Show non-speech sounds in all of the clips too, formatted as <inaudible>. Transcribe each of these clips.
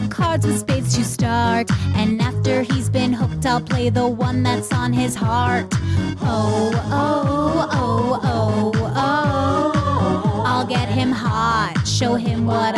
the cards with spades to start. And after he's been hooked, I'll play the one that's on his heart. Oh, oh, oh, oh, oh. I'll get him hot, show him what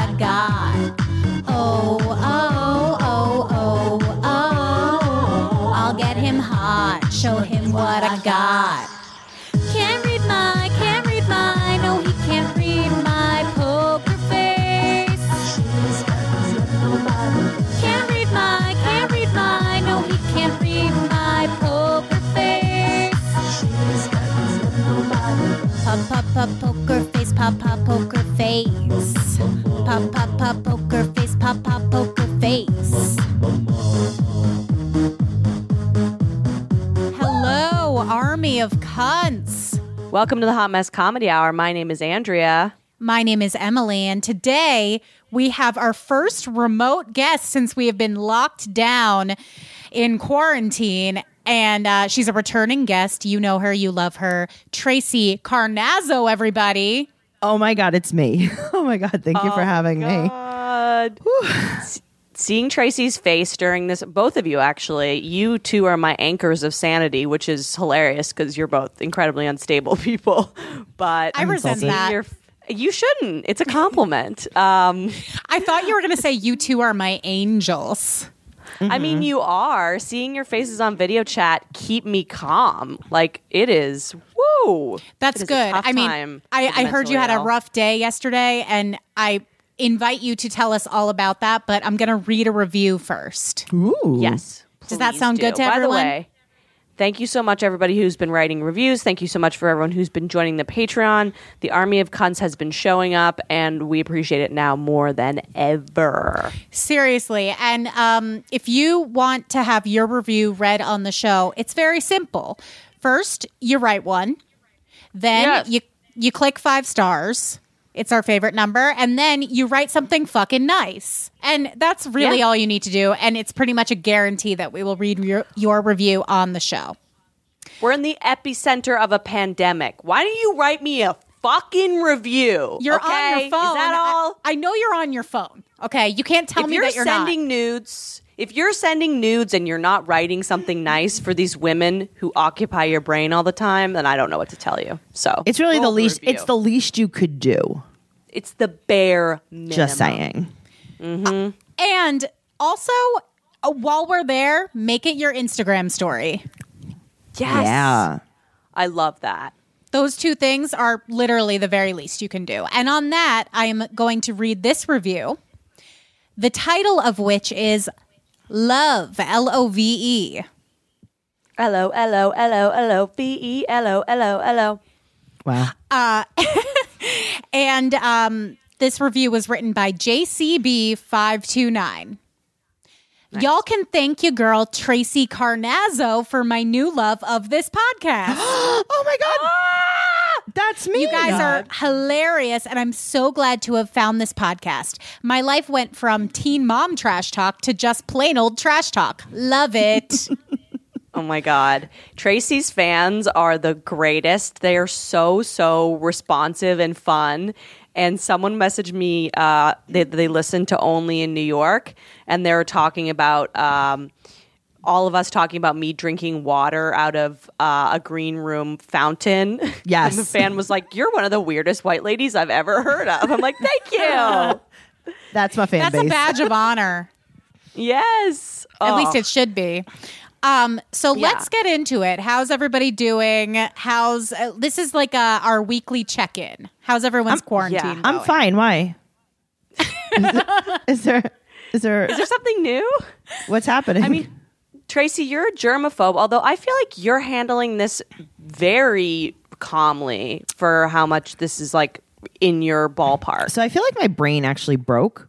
Welcome to the Hot Mess Comedy Hour. My name is Andrea. My name is Emily, and today we have our first remote guest since we have been locked down in quarantine. And uh, she's a returning guest. You know her, you love her. Tracey Carnazzo, everybody. Oh my God, it's me. <laughs> Oh my God, thank you for having me. God. S- Seeing Tracey's face during this, both of you actually, you two are my anchors of sanity, which is hilarious because you're both incredibly unstable <laughs> people. But I resent seeing that. your you shouldn't. It's a compliment. <laughs> um, I thought you were going to say you two are my angels. I mean, you are seeing your faces on video chat. Keep me calm. Like it is. Woo. That's It is a good. I mean, I, I heard you had a rough day yesterday, and I invite you to tell us all about that, but I'm going to read a review first. Ooh. Yes. Does that please sound good to By everyone? the way, thank you so much, everybody who's been writing reviews. Thank you so much for everyone who's been joining the Patreon. The army of cunts has been showing up, and we appreciate it now more than ever. Seriously. And um, if you want to have your review read on the show, it's very simple. First, you write one, then Yes. you you click five stars. It's our favorite number, and then you write something fucking nice, and that's really Yeah. all you need to do. And it's pretty much a guarantee that we will read your, your review on the show. We're in the epicenter of a pandemic. Why don't you write me a fucking review? You're okay? on your phone. Is that I- all? I, know you're on your phone. Okay, you can't tell if me you're that you're sending not. nudes, if you're sending nudes and you're not writing something nice for these women who occupy your brain all the time, then I don't know what to tell you. So It's really the least. review. It's the least you could do. It's the bare minimum. Just saying. Mm-hmm. Uh, and also, uh, while we're there, make it your Instagram story. Yes. Yeah. I love that. Those two things are literally the very least you can do. And on that, I am going to read this review, the title of which is Love, L O V E. L O L O L O L O B E L O L O L O. Wow. Uh, <laughs> And um, this review was written by JCB529. Y'all can thank your girl, Tracey Carnazzo, for my new love of this podcast. <gasps> oh my God. That's me. You guys are hilarious, and I'm so glad to have found this podcast. My life went from teen mom trash talk to just plain old trash talk. Love it. <laughs> Oh my God. Tracey's fans are the greatest. They are so, so responsive and fun. And someone messaged me, uh, they, they listened to Only in New York, and they were talking about um, all of us talking about me drinking water out of uh, a green room fountain. Yes. <laughs> and the fan was like, You're one of the weirdest white ladies I've ever heard of. I'm like, Thank you. That's my fan That's base. a badge of honor. yes. At Oh. least it should be. Um, so Yeah. let's get into it. How's everybody doing? How's uh, this is like uh our weekly check in. How's everyone's quarantine? yeah. I'm fine. Why? <laughs> is, there, is there? Is there something new? What's happening? I mean, Tracey, you're a germaphobe, although I feel like you're handling this very calmly for how much this is like in your ballpark. so I feel like my brain actually broke.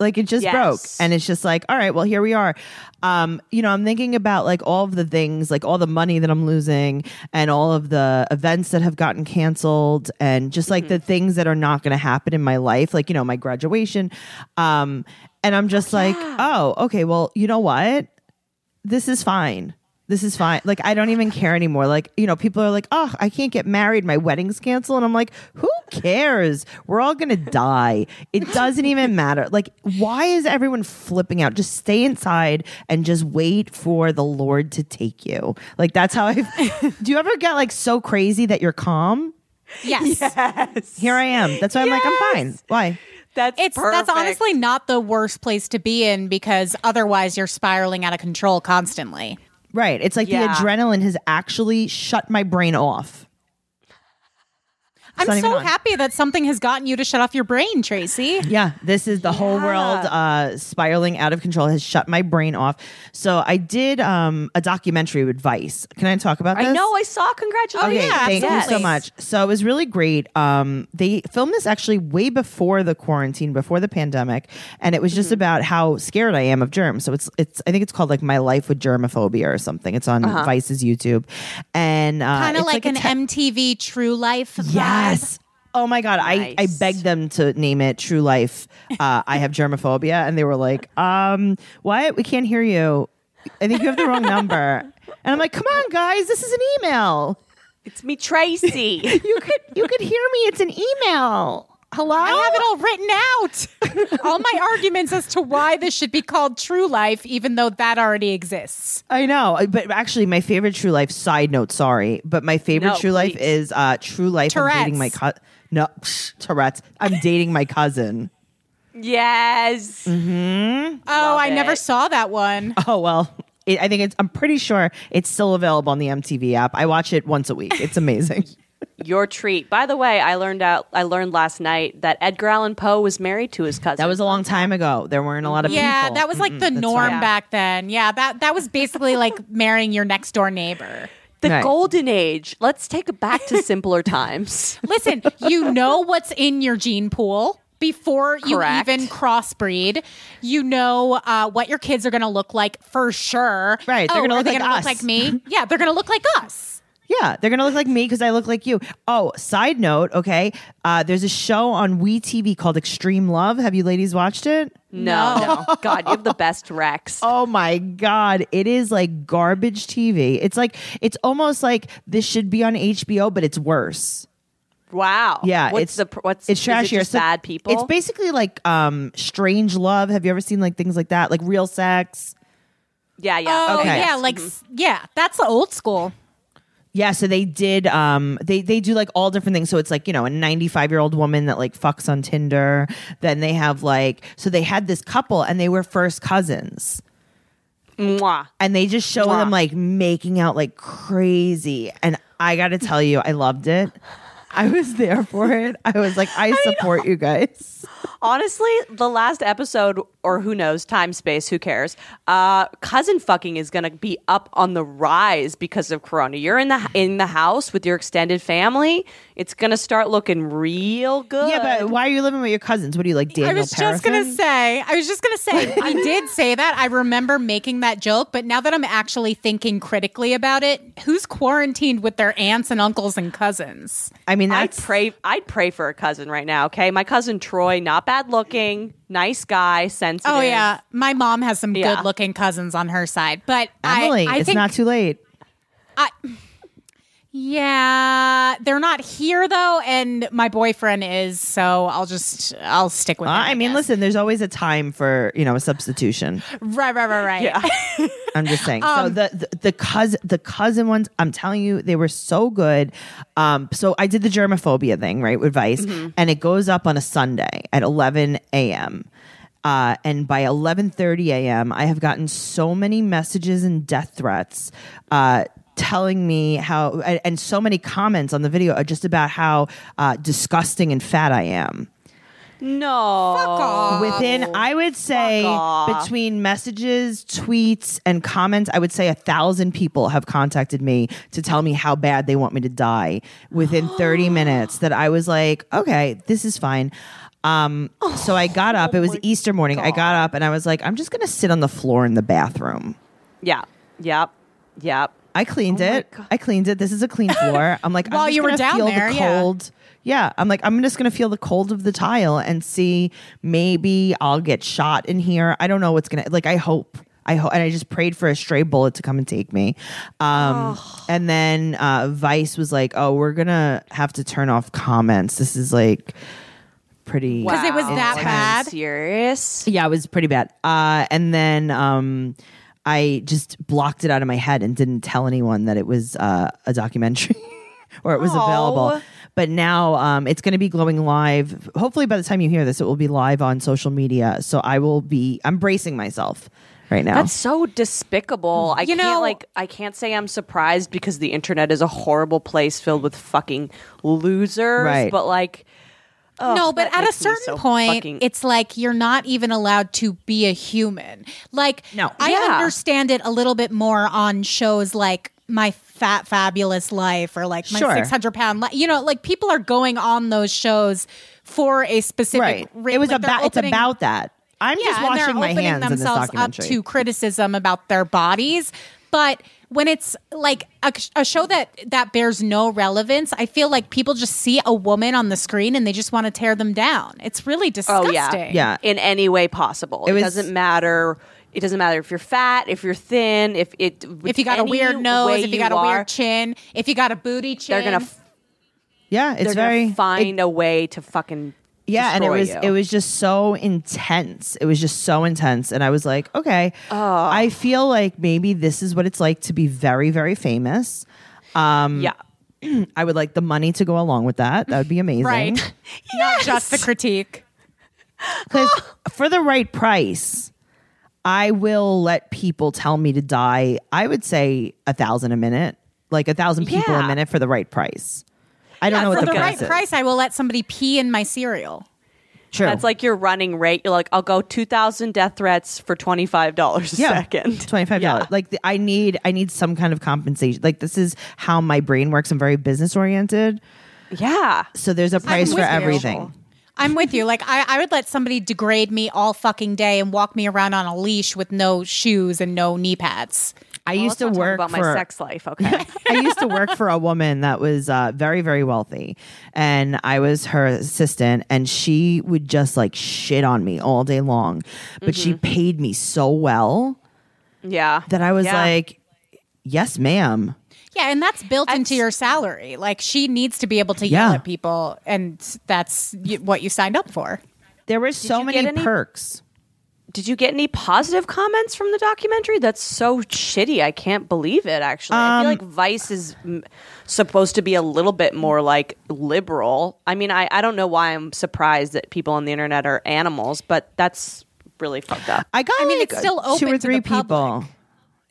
Like it just Yes. broke. And it's just like, all right, well, here we are. Um, you know, I'm thinking about like all of the things, like all the money that I'm losing and all of the events that have gotten canceled and just like the things that are not going to happen in my life, like, you know, my graduation. Um, and I'm just like, oh, okay, well, you know what? This is fine. This is fine. Like I don't even care anymore. Like, you know, people are like, "Oh, I can't get married. My wedding's canceled." And I'm like, "Who cares? We're all going to die. It <laughs> doesn't even matter." Like, why is everyone flipping out? Just stay inside and just wait for the Lord to take you. Like that's how I <laughs> Do you ever get like so crazy that you're calm? Yes. Yes. Here I am. That's why I'm like, I'm fine. Why? That's It's that's honestly not the worst place to be in because otherwise you're spiraling out of control constantly. Right. It's like Yeah. the adrenaline has actually shut my brain off. I'm so happy that something has gotten you to shut off your brain, Tracey. Yeah, this is the whole world uh, spiraling out of control has shut my brain off. So I did um, a documentary with Vice. Can I talk about this? I know. I saw. Congratulations. Okay, yeah, thank you so much. So it was really great. Um, they filmed this actually way before the quarantine, before the pandemic, and it was just about how scared I am of germs. So it's it's I think it's called like my life with germophobia or something. It's on Vice's YouTube, and uh, Kind of it's like, an te- MTV True Life. vibe. Yes. Oh my god! I, I begged them to name it True Life. Uh, I have germophobia, and they were like, "Um, what? We can't hear you. I think you have the wrong number." And I'm like, "Come on, guys! This is an email. It's me, Tracey. <laughs> You could you could hear me. It's an email. Hello? I have it all written out. <laughs> all my arguments as to why this should be called True Life, even though that already exists. I know, but actually, my favorite True Life. Side note, sorry, but my favorite No, True Life is uh, True Life. I'm dating my cousin. No, psh, <laughs> Tourette's. I'm dating my cousin. yes. Mm-hmm. Oh, Love I never saw that one. <laughs> Oh well, it, I think it's. I'm pretty sure it's still available on the MTV app. I watch it once a week. It's amazing. Your treat. By the way, I learned out. I learned last night that Edgar Allan Poe was married to his cousin. that was a long time ago. There weren't a lot of people. Yeah, people. that was like the norm fine. back then. Yeah, that that was basically like marrying your next door neighbor. the Right. golden age. Let's take it back to simpler times. <laughs> Listen, you know what's in your gene pool before you even crossbreed. You know uh, what your kids are going to look like for sure. Right, they're Oh, gonna look like us. look like me. Yeah, they're going to look like us. Yeah, they're gonna look like me because I look like you. Oh, side note, okay. Uh, there's a show on We TV called Extreme Love. Have you ladies watched it? No, no. God, you have the best Rex. <laughs> Oh my god, it is like garbage TV. It's like it's almost like this should be on HBO, but it's worse. Wow. Yeah, What's it's the what's it's is it trashier. So bad people. It's basically like um Strange Love. Have you ever seen like things like that, like Real Sex? yeah, yeah. Oh, Okay. yeah, like s yeah, that's the old school. Yeah, so they did um they they do like all different things. So it's like, you know, a 95-year-old woman that like fucks on Tinder. Then they have like so they had this couple and they were first cousins. Mwah. And they just show Mwah. them like making out like crazy. And I got to tell you, I loved it. I was there for it. I was like, I support you guys. Honestly, the last episode, or who knows, time, space, who cares? Uh, cousin fucking is gonna be up on the rise because of Corona. You're in the in the house with your extended family. It's gonna start looking real good. Yeah, but why are you living with your cousins? What do you like, Daniel I was just gonna say, I was just gonna say, I <laughs> did say that. I remember making that joke, but now that I'm actually thinking critically about it, who's quarantined with their aunts and uncles and cousins? I mean, I'd pray. I'd pray for a cousin right now. Okay, my cousin Troy, not bad looking, nice guy, sensitive. Oh yeah, my mom has some Yeah. good-looking cousins on her side, but Emily. I, I it's think not too late. I, yeah, they're not here though, and my boyfriend is. So I'll just I'll stick with. Uh, him, I mean, guess. listen, there's always a time for, you know, a substitution. right, right, right, right. Yeah. <laughs> I'm just saying. Um, so the, the the cousin the cousin ones, I'm telling you, they were so good. Um, so I did the germophobia thing right with Vice, Mm-hmm. and it goes up on a Sunday at 11 a.m. Uh, and by 11:30 a.m., I have gotten so many messages and death threats. Uh, telling me how and, and so many comments on the video are just about how uh, disgusting and fat I am no. Fuck off. within i would say between messages tweets and comments i would say a thousand people have contacted me to tell me how bad they want me to die within <gasps> 30 minutes that i was like okay this is fine um, so i got up it was easter morning i got up and i was like i'm just gonna sit on the floor in the bathroom Yeah. Yep. Yep. I cleaned Oh it. God. I cleaned it. This is a clean <laughs> floor. I'm like, while I'm While just you were gonna down feel there, the cold. Yeah. I'm like, I'm just gonna feel the cold of the tile and see maybe I'll get shot in here. I don't know what's gonna like. I hope. I ho- and I just prayed for a stray bullet to come and take me. Um, and then uh, Vice was like, "Oh, we're gonna have to turn off comments. This is like pretty 'Cause it was that Like, bad? Serious? yeah, it was pretty bad. Uh, and then um, I just blocked it out of my head and didn't tell anyone that it was uh, a documentary <laughs> or it was Aw. available. But now um, it's going to be glowing live. Hopefully, by the time you hear this, it will be live on social media. So I will be. I'm bracing myself right now. That's so despicable. I You can't know- like I can't say I'm surprised because the internet is a horrible place filled with fucking losers. Right. But like ugh, no, but at a certain so point, fucking- it's like you're not even allowed to be a human. Like, No. I Yeah. understand it a little bit more on shows like My Fat Fabulous Life or like My Sure. 600 Pound Life. You know, like people are going on those shows for a specific. right. It was like, about. It's about that. I'm yeah, just and they're washing my opening hands in this themselves up to criticism about their bodies, but when it's like a, a show that that bears no relevance, I feel like people just see a woman on the screen and they just want to tear them down. It's really disgusting. Oh yeah. Yeah. In any way possible. It It, was- doesn't matter it doesn't matter if you're fat, if you're thin, if it If you got a weird nose, if you got a are, weird chin, if you got a booty chin, they're gonna f- yeah, it's they're very gonna find a way to fucking yeah and it was you. it was just so intense it was just so intense and i was like okay i feel like maybe this is what it's like to be very very famous um, yeah. <clears throat> i would like the money to go along with that that would be amazing right. <laughs> <laughs> Not just the critique. <gasps> 'Cause for the right price i will let people tell me to die i would say a thousand a minute like a thousand people a minute for the right price i don't know what For the, the price right is. price, I will let somebody pee in my cereal. True. That's like your running rate. You're like, I'll go two thousand death threats for twenty five dollars a second. <laughs> twenty five dollars. Yeah. Like the, I need, I need some kind of compensation. Like this is how my brain works. I'm very business oriented, Yeah. so there's a price for you. everything. I'm with you. Like I, I would let somebody degrade me all fucking day and walk me around on a leash with no shoes and no knee pads. I Well, used to work about for my sex life. <laughs> Okay. I used to work for a woman that was uh, very, very wealthy, and I was her assistant, and she would just like shit on me all day long, but she Mm-hmm. paid me so well yeah. that I was Yeah. like, "Yes, ma'am." Yeah, and that's built into your salary. Like she needs to be able to yell Yeah. at people, and that's what you signed up for. There were so you many get any- perks. Did you get any positive comments from the documentary? That's so shitty. I can't believe it. Actually, I Um, feel like Vice is mm, supposed to be a little bit more like liberal. I mean, I, I don't know why I'm surprised that people on the internet are animals, but that's really fucked up. I got I mean, like it's still two open or to three the public. people.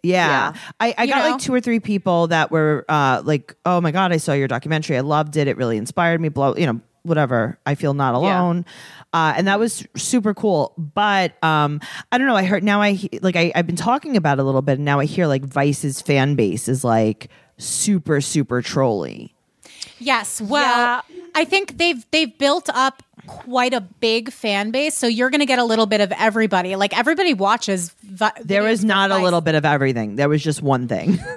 Yeah. Yeah. I, I You got know? like two or three people that were uh, like, oh my God, I saw your documentary. I loved it. It really inspired me. Blow, you know, whatever. I feel not alone. Uh, and that was super cool. But um, I don't know. I heard now I like I, I've been talking about it a little bit and now I hear like Vice's fan base is like super, super trolly. Yes, well, Yeah. I think they've they've built up quite a big fan base, so you're going to get a little bit of everybody. Like everybody watches. Vi- There was from not a little bit of everything. There was just one thing. <laughs>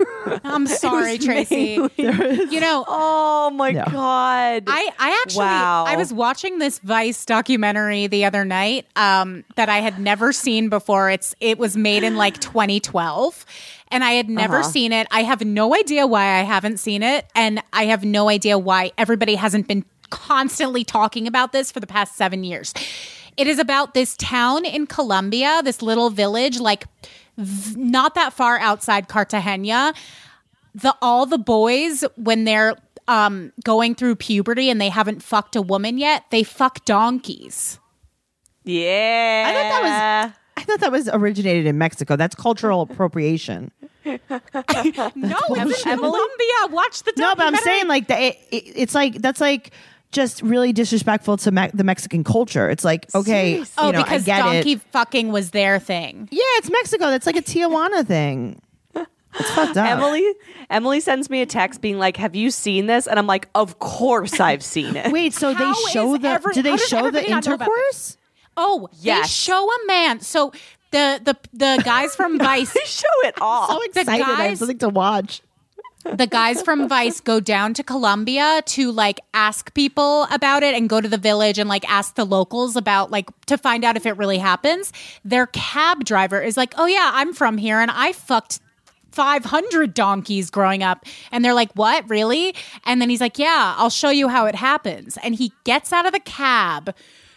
I'm <laughs> sorry, Tracey. <laughs> You know, Oh my No. god! I, I actually Wow. I was watching this Vice documentary the other night um, that I had never seen before. It's it was made in like <gasps> 2012 and I had never Uh-huh. seen it. I have no idea why I haven't seen it and I have no idea why everybody hasn't been constantly talking about this for the past 7 years. It is about this town in Colombia, this little village like v- not that far outside Cartagena the all the boys when they're um going through puberty and they haven't fucked a woman yet, they fuck donkeys. yeah, I thought that was I thought that was originated in Mexico. That's cultural appropriation. <laughs> No, it's in Colombia. Watch the No, but I'm saying like that. It, it, it's like that's like just really disrespectful to me- the Mexican culture. It's like okay, Seriously. oh, you know, because I get donkey it. fucking was their thing. Yeah, it's Mexico. That's like a Tijuana thing. It's fucked up. Emily. Emily sends me a text being like, "Have you seen this?" And I'm like, "Of course I've seen it." Wait, so How they show the? every- do they show the everybody not know about intercourse? Oh, they show a man. So the the the guys from <laughs> Vice They show it all. So the excited! I have something to watch. The guys from Vice go down to Colombia to like ask people about it and go to the village and like ask the locals about like to find out if it really happens. Their cab driver is like, "Oh yeah, I'm from here and I fucked 500 donkeys growing up. And they're like, What, really? And then he's like, Yeah, I'll show you how it happens. And he gets out of the cab,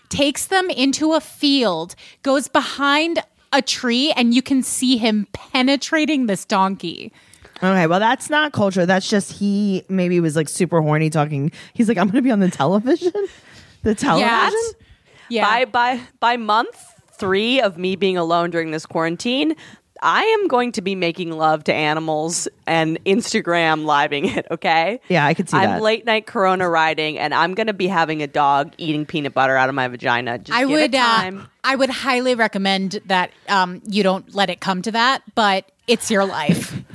takes them into a field, goes behind a tree, and you can see him penetrating this donkey. Okay, well, that's not culture. That's just he maybe was like super horny talking. He's like, I'm going to be on the television. <laughs> The television? Yeah. By by by month three of me being alone during this quarantine, I am going to be making love to animals and Instagram living it. Okay. Yeah, I could see that. I'm that. late night Corona riding, and I'm going to be having a dog eating peanut butter out of my vagina. Just I give it would, uh. I would highly recommend that um, you don't let it come to that, but it's your life. <laughs>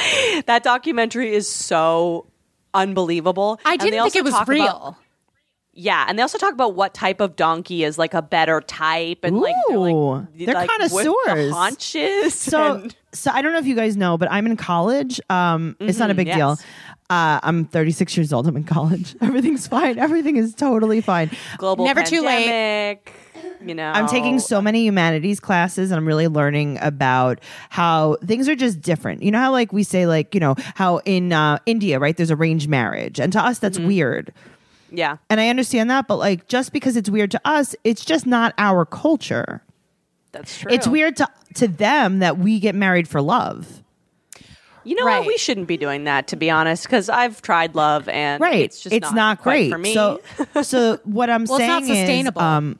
<laughs> that documentary is so unbelievable. I didn't think it was real. about- yeah, and they also talk about what type of donkey is like a better type, and like they're, Ooh, like, they're like, with the connoisseurs. haunches. So, and- so I don't know if you guys know, but I'm in college. Um, it's not a Mhm, big deal. Uh, I'm 36 years old. I'm in college. <laughs> Everything's fine. Everything is totally fine. global Never too late. Pandemic, You know, I'm taking so many humanities classes and I'm really learning about how things are just different. You know how like we say like, you know, how in uh, India, right, there's arranged marriage. And to us that's weird. yeah. And I understand that, but like just because it's weird to us, it's just not our culture. That's true. It's weird to to them that we get married for love. You know Right. what? We shouldn't be doing that, to be honest, because I've tried love and Right. it's just it's not, quite great for me. So so <laughs> what I'm Well, it's saying not sustainable. is um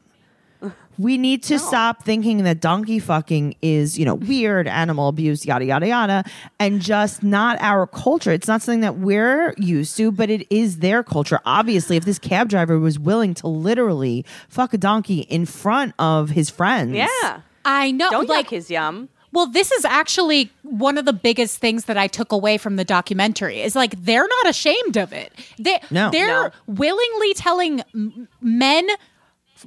we need to stop thinking that donkey fucking is, you know, <laughs> weird, animal abuse, yada yada yada, and just not our culture. It's not something that we're used to, but it is their culture. Obviously, if this cab driver was willing to literally fuck a donkey in front of his friends, yeah. I know. Don't like, like his yum. Well, this is actually one of the biggest things that I took away from the documentary. Is like they're not ashamed of it. They No. they're No. willingly telling men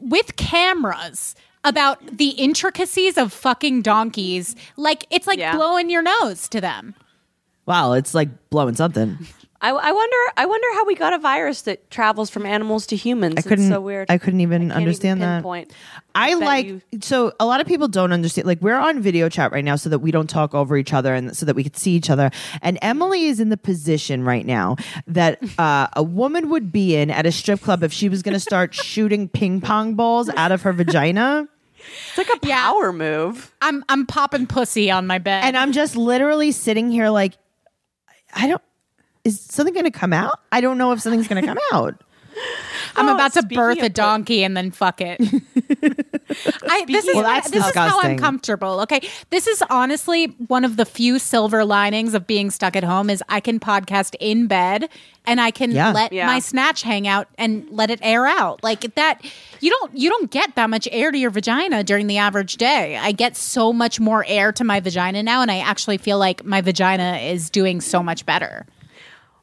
with cameras about the intricacies of fucking donkeys. Like it's like Yeah. blowing your nose to them. wow, it's like blowing something. <laughs> I, I wonder. I wonder how we got a virus that travels from animals to humans. I couldn't. it's so weird. I couldn't even can't understand even that. pinpoint. I bet like you- so a lot of people don't understand. Like we're on video chat right now, so that we don't talk over each other and so that we can see each other. And Emily is in the position right now that <laughs> uh, a woman would be in at a strip club if she was going to start <laughs> shooting ping pong balls out of her vagina. It's like a Yeah. power move. I'm I'm popping pussy on my bed. And I'm just literally sitting here like, I don't. Is something going to come out? I don't know if something's going to come <laughs> out. I'm Oh, about to birth a birth- donkey and then fuck it. <laughs> I, this is Well, that's this is how I'm disgusting. comfortable. Okay, this is honestly one of the few silver linings of being stuck at home is I can podcast in bed and I can Yeah. let Yeah. my snatch hang out and let it air out like that. You don't you don't get that much air to your vagina during the average day. I get so much more air to my vagina now, and I actually feel like my vagina is doing so much better.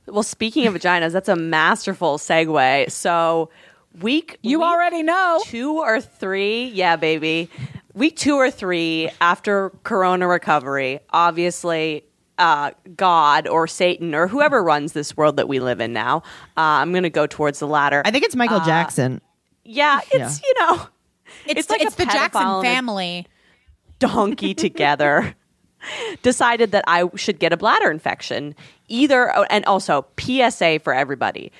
Well, speaking of vaginas, that's a masterful segue. So, week You week already know. two or three, yeah, baby. Week two or three after Corona recovery, obviously, uh, God or Satan or whoever runs this world that we live in now. Uh, I'm going to go towards the latter. I think it's Michael Jackson. yeah, it's you know, It's, It's like a it's the Jackson pedophile and a- family. donkey together <laughs> decided that I should get a bladder infection. Either, oh, and also PSA for everybody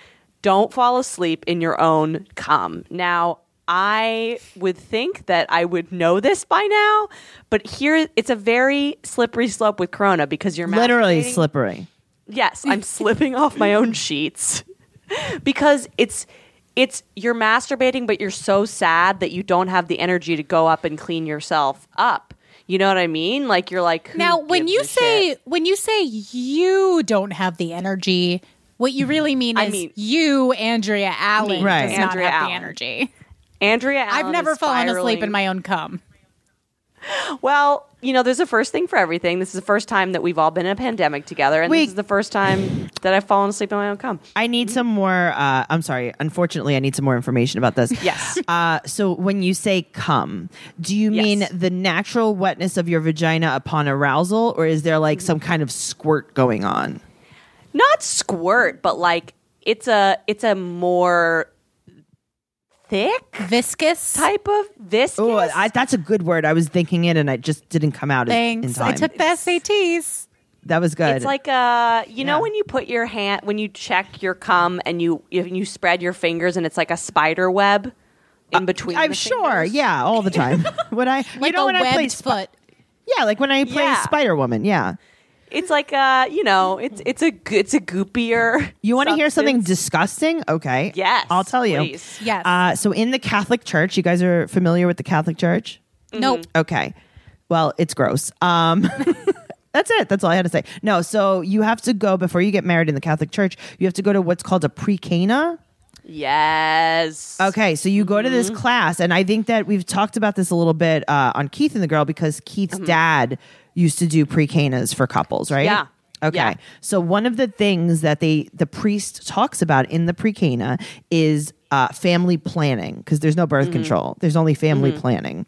don't fall asleep in your own cum. Now, I would think that I would know this by now, but here it's a very slippery slope with Corona because you're Literally slippery. Yes, I'm <laughs> slipping off my own sheets <laughs> because it's it's you're masturbating, but you're so sad that you don't have the energy to go up and clean yourself up. You know what I mean? Like you're like who Now, when you say shit? when you say you don't have the energy, what you really mean I is mean- you, Andrea Allen, Right. does not Andrea have Allen. the energy. Andrea, I've never is fallen asleep in my own cum. Well, you know, there's a first thing for everything. This is the first time that we've all been in a pandemic together, and Wait. this is the first time that I've fallen asleep in my own cum. I need some more. Uh, I'm sorry. Unfortunately, I need some more information about this. Yes. Uh, so when you say come, do you mean the natural wetness of your vagina upon arousal, or is there like some kind of squirt going on? not squirt, but like it's a it's a more thick Viscous. type of viscous. Oh, that's a good word. I was thinking it, and I just didn't come out as- in Thanks. time. I took the SATs. that was good. It's like uh, you know when you put your hand when you check your cum and you you, you spread your fingers and it's like a spider web in between. I'm the sure. fingers? Yeah, all the time. <laughs> when I, Like you know, a when I play webbed Sp- foot. yeah, like when I play Yeah. Spider Woman. Yeah. It's like uh, you know, it's it's a g- it's a goopier. You want to hear something disgusting? Okay. Yes, I'll tell you. please. Yes. Uh, so in the Catholic Church, you guys are familiar with the Catholic Church? Nope. Okay. Well, it's gross. Um, <laughs> that's it. That's all I had to say. No, so you have to go before you get married in the Catholic Church. You have to go to what's called a pre-cana. Yes. Okay, so you go to Mm-hmm. this class, and I think that we've talked about this a little bit uh, on Keith and the Girl because Keith's dad used to do pre-canas for couples, right? Mm-hmm. Yeah. Okay. Yeah. So one of the things that they the priest talks about in the pre-cana is uh, family planning because there's no birth Mm-hmm. control. There's only family planning.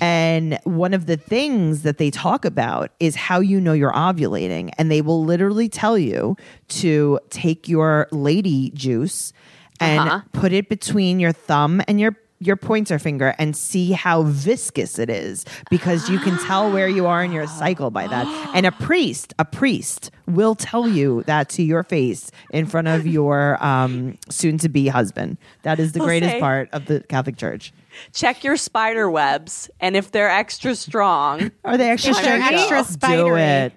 And one of the things that they talk about is how you know you're ovulating. And they will literally tell you to take your lady juice and Uh-huh. put it between your thumb and your your pointer finger and see how viscous it is because you can tell where you are in your cycle by that. <gasps> And a priest, a priest will tell you that to your face in front of your um, soon to be husband. That is the He'll greatest say- part of the Catholic Church. Check your spider webs, and if they're extra strong, <laughs> Are they extra If strong? extra Do spidery. it.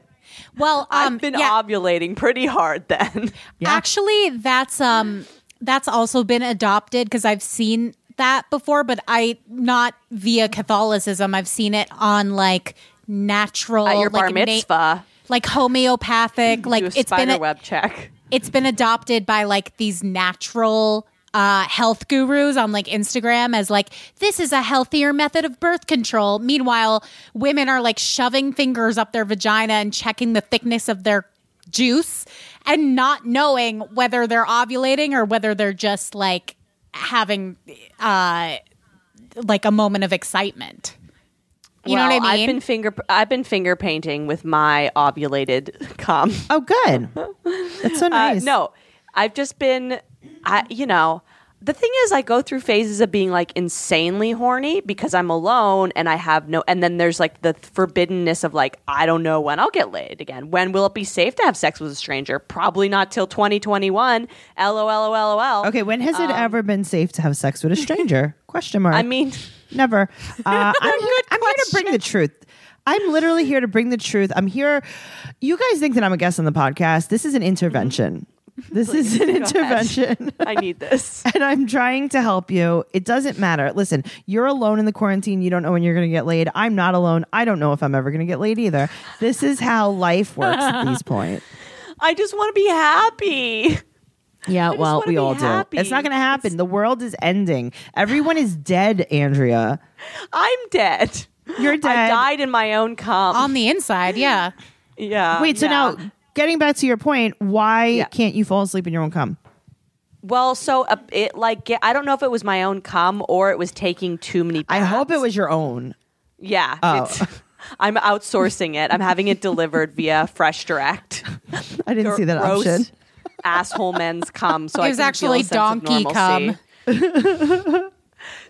Well, um, I've been yeah, ovulating pretty hard then. Yeah. actually, that's um, that's also been adopted because I've seen that before, but I not via Catholicism. I've seen it on like natural, At your bar like, na- mitzvah, like homeopathic. Like it's been a, web check. it's been adopted by like these natural uh, health gurus on like Instagram as like this is a healthier method of birth control. Meanwhile, women are like shoving fingers up their vagina and checking the thickness of their juice and not knowing whether they're ovulating or whether they're just like having uh like a moment of excitement. You know Well, what I mean? I've been finger I've been finger painting with my ovulated <laughs> cum. Oh, good. That's so Uh, nice. no, I've just been, I you know, the thing is, I go through phases of being like insanely horny because I'm alone and I have no, and then there's like the forbiddenness of like I don't know when I'll get laid again. When will it be safe to have sex with a stranger? Probably not till 2021. LOL. lol Okay, when has it ever been safe to have sex with a stranger? <laughs> Question mark. I mean, Never. <laughs> Uh, I'm, here, I'm here to bring the truth. I'm literally here to bring the truth. I'm here. You guys think that I'm a guest on the podcast. This is an intervention. <laughs> This is an intervention. <laughs> I need this. <laughs> and I'm trying to help you. It doesn't matter. Listen, you're alone in the quarantine. You don't know when you're going to get laid. I'm not alone. I don't know if I'm ever going to get laid either. This is how life works at these points. I just want to be happy. Yeah, well, we be all do. It's not going to happen. The world is ending. Everyone is dead, Andrea. I'm dead. You're dead. I died in my own cum. on the inside, yeah. yeah. Wait, so yeah. now getting back to your point, why Yeah. can't you fall asleep in your own cum? Well, so uh, it like I don't know if it was my own cum or it was taking too many. I hope it was your own. Yeah. Oh. It's, <laughs> I'm outsourcing it. I'm having it delivered via Fresh Direct. <laughs> I didn't see that Gross option. Asshole men's cum. So It I was can actually a donkey cum. <laughs>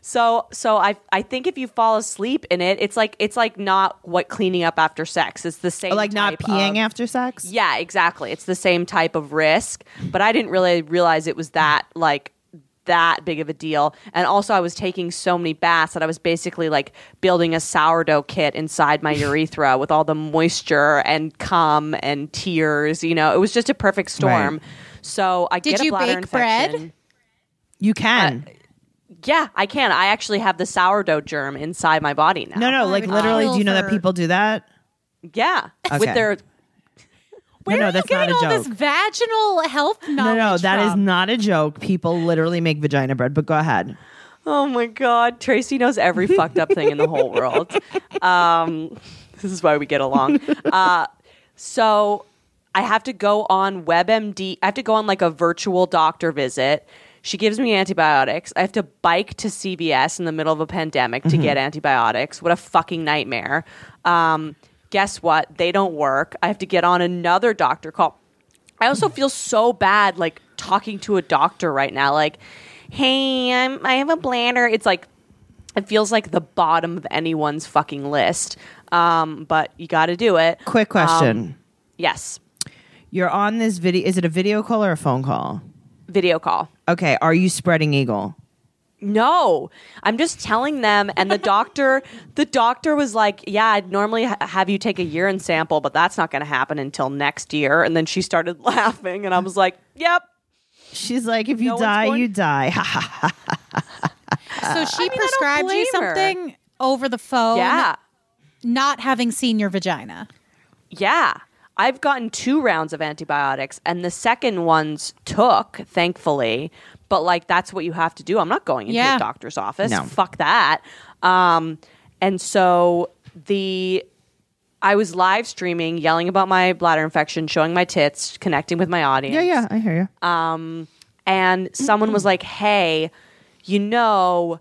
So so I I think if you fall asleep in it, it's like it's like not what cleaning up after sex. It's the same. Like not peeing of- after sex? Yeah, exactly. It's the same type of risk, but I didn't really realize it was that like that big of a deal. And also I was taking so many baths that I was basically like building a sourdough kit inside my <laughs> urethra with all the moisture and cum and tears, you know. It was just a perfect storm. Right. So I Did get a you bladder bake bread? You can. Uh, Yeah, I can. I actually have the sourdough germ inside my body now. no, no, like would literally, do you know that people do that? Yeah, Okay. with their <laughs> Where no, are that's you not getting a all this joke. vaginal health knowledge? No, no, that is from? not a joke. People literally make vagina bread, but go ahead. Oh my god, Tracey knows every <laughs> fucked up thing in the whole world. Um, <laughs> this is why we get along. Uh, so I have to go on WebMD. I have to go on like a virtual doctor visit. She gives me antibiotics. I have to bike to CVS in the middle of a pandemic to get antibiotics. What a fucking nightmare. Um, guess what? They don't work. I have to get on another doctor call. I also feel so bad like talking to a doctor right now like hey, I'm I have a bladder. It's like it feels like the bottom of anyone's fucking list. Um, but you got to do it. Quick question. Um, yes. You're on this video. Is it a video call or a phone call? Video call. Okay. Are you spreading eagle? No, I'm just telling them. And the doctor, <laughs> the doctor was like, "Yeah, I'd normally ha- have you take a urine sample, but that's not going to happen until next year." And then she started <laughs> laughing, and I was like, "Yep." She's like, if you No die, going- you die. <laughs> So she I don't prescribed you blame her. something over the phone, Yeah, not having seen your vagina. yeah. I've gotten two rounds of antibiotics, and the second ones took, thankfully. But like, that's what you have to do. I'm not going into Yeah. a doctor's office. No. Fuck that. Um, and so the I was live streaming, yelling about my bladder infection, showing my tits, connecting with my audience. yeah, yeah. I hear you. Um, and someone was like, "Hey, you know,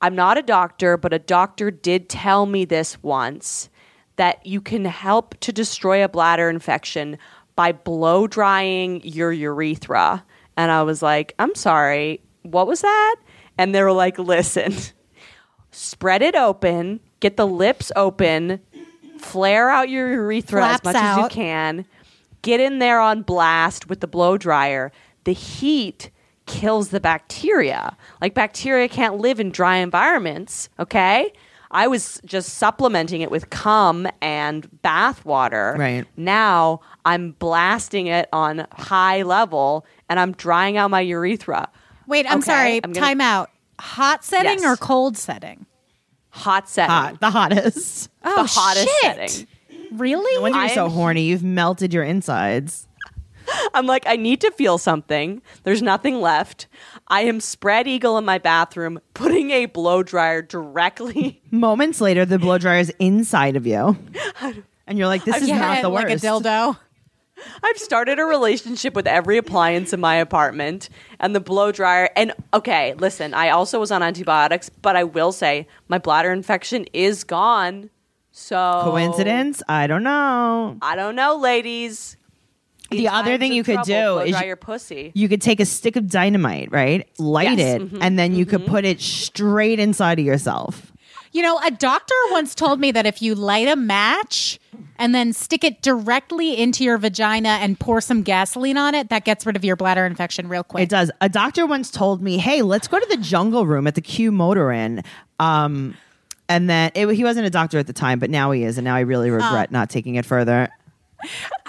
I'm not a doctor, but a doctor did tell me this once that you can help to destroy a bladder infection by blow drying your urethra." And I was like, "I'm sorry, what was that?" And they were like, "Listen, spread it open, get the lips open, flare out your urethra as Flaps much as you can, get in there on blast with the blow dryer. The heat kills the bacteria. Like bacteria can't live in dry environments, okay? I was just supplementing it with cum and bath water. Right. Now I'm blasting it on high level and I'm drying out my urethra. Wait, I'm Okay, sorry. I'm gonna- Time out. Hot setting Yes. or cold setting? Hot setting. Hot, the hottest. Oh, the hottest shit. setting. Really? No wonder you're so I'm- horny. You've melted your insides. I'm like, I need to feel something. There's nothing left. I am spread eagle in my bathroom, putting a blow dryer directly. <laughs> Moments later, the blow dryer is inside of you, <laughs> and you're like, "This is Yeah, not the worst." like a dildo. I've started a relationship with every appliance in my apartment and the blow dryer. And okay, listen, I also was on antibiotics, but I will say my bladder infection is gone. So Coincidence? I don't know. I don't know, ladies. The other thing you could do is dry your pussy. You could take a stick of dynamite, right? Light Yes, it, mhm, and then you could put it straight inside of yourself. You know, a doctor once told me that if you light a match and then stick it directly into your vagina and pour some gasoline on it, that gets rid of your bladder infection real quick. It does. A doctor once told me, "Hey, let's go to the jungle room at the Q Motor Inn." Um, and then it, he wasn't a doctor at the time, but now he is, and now I really regret not taking it further.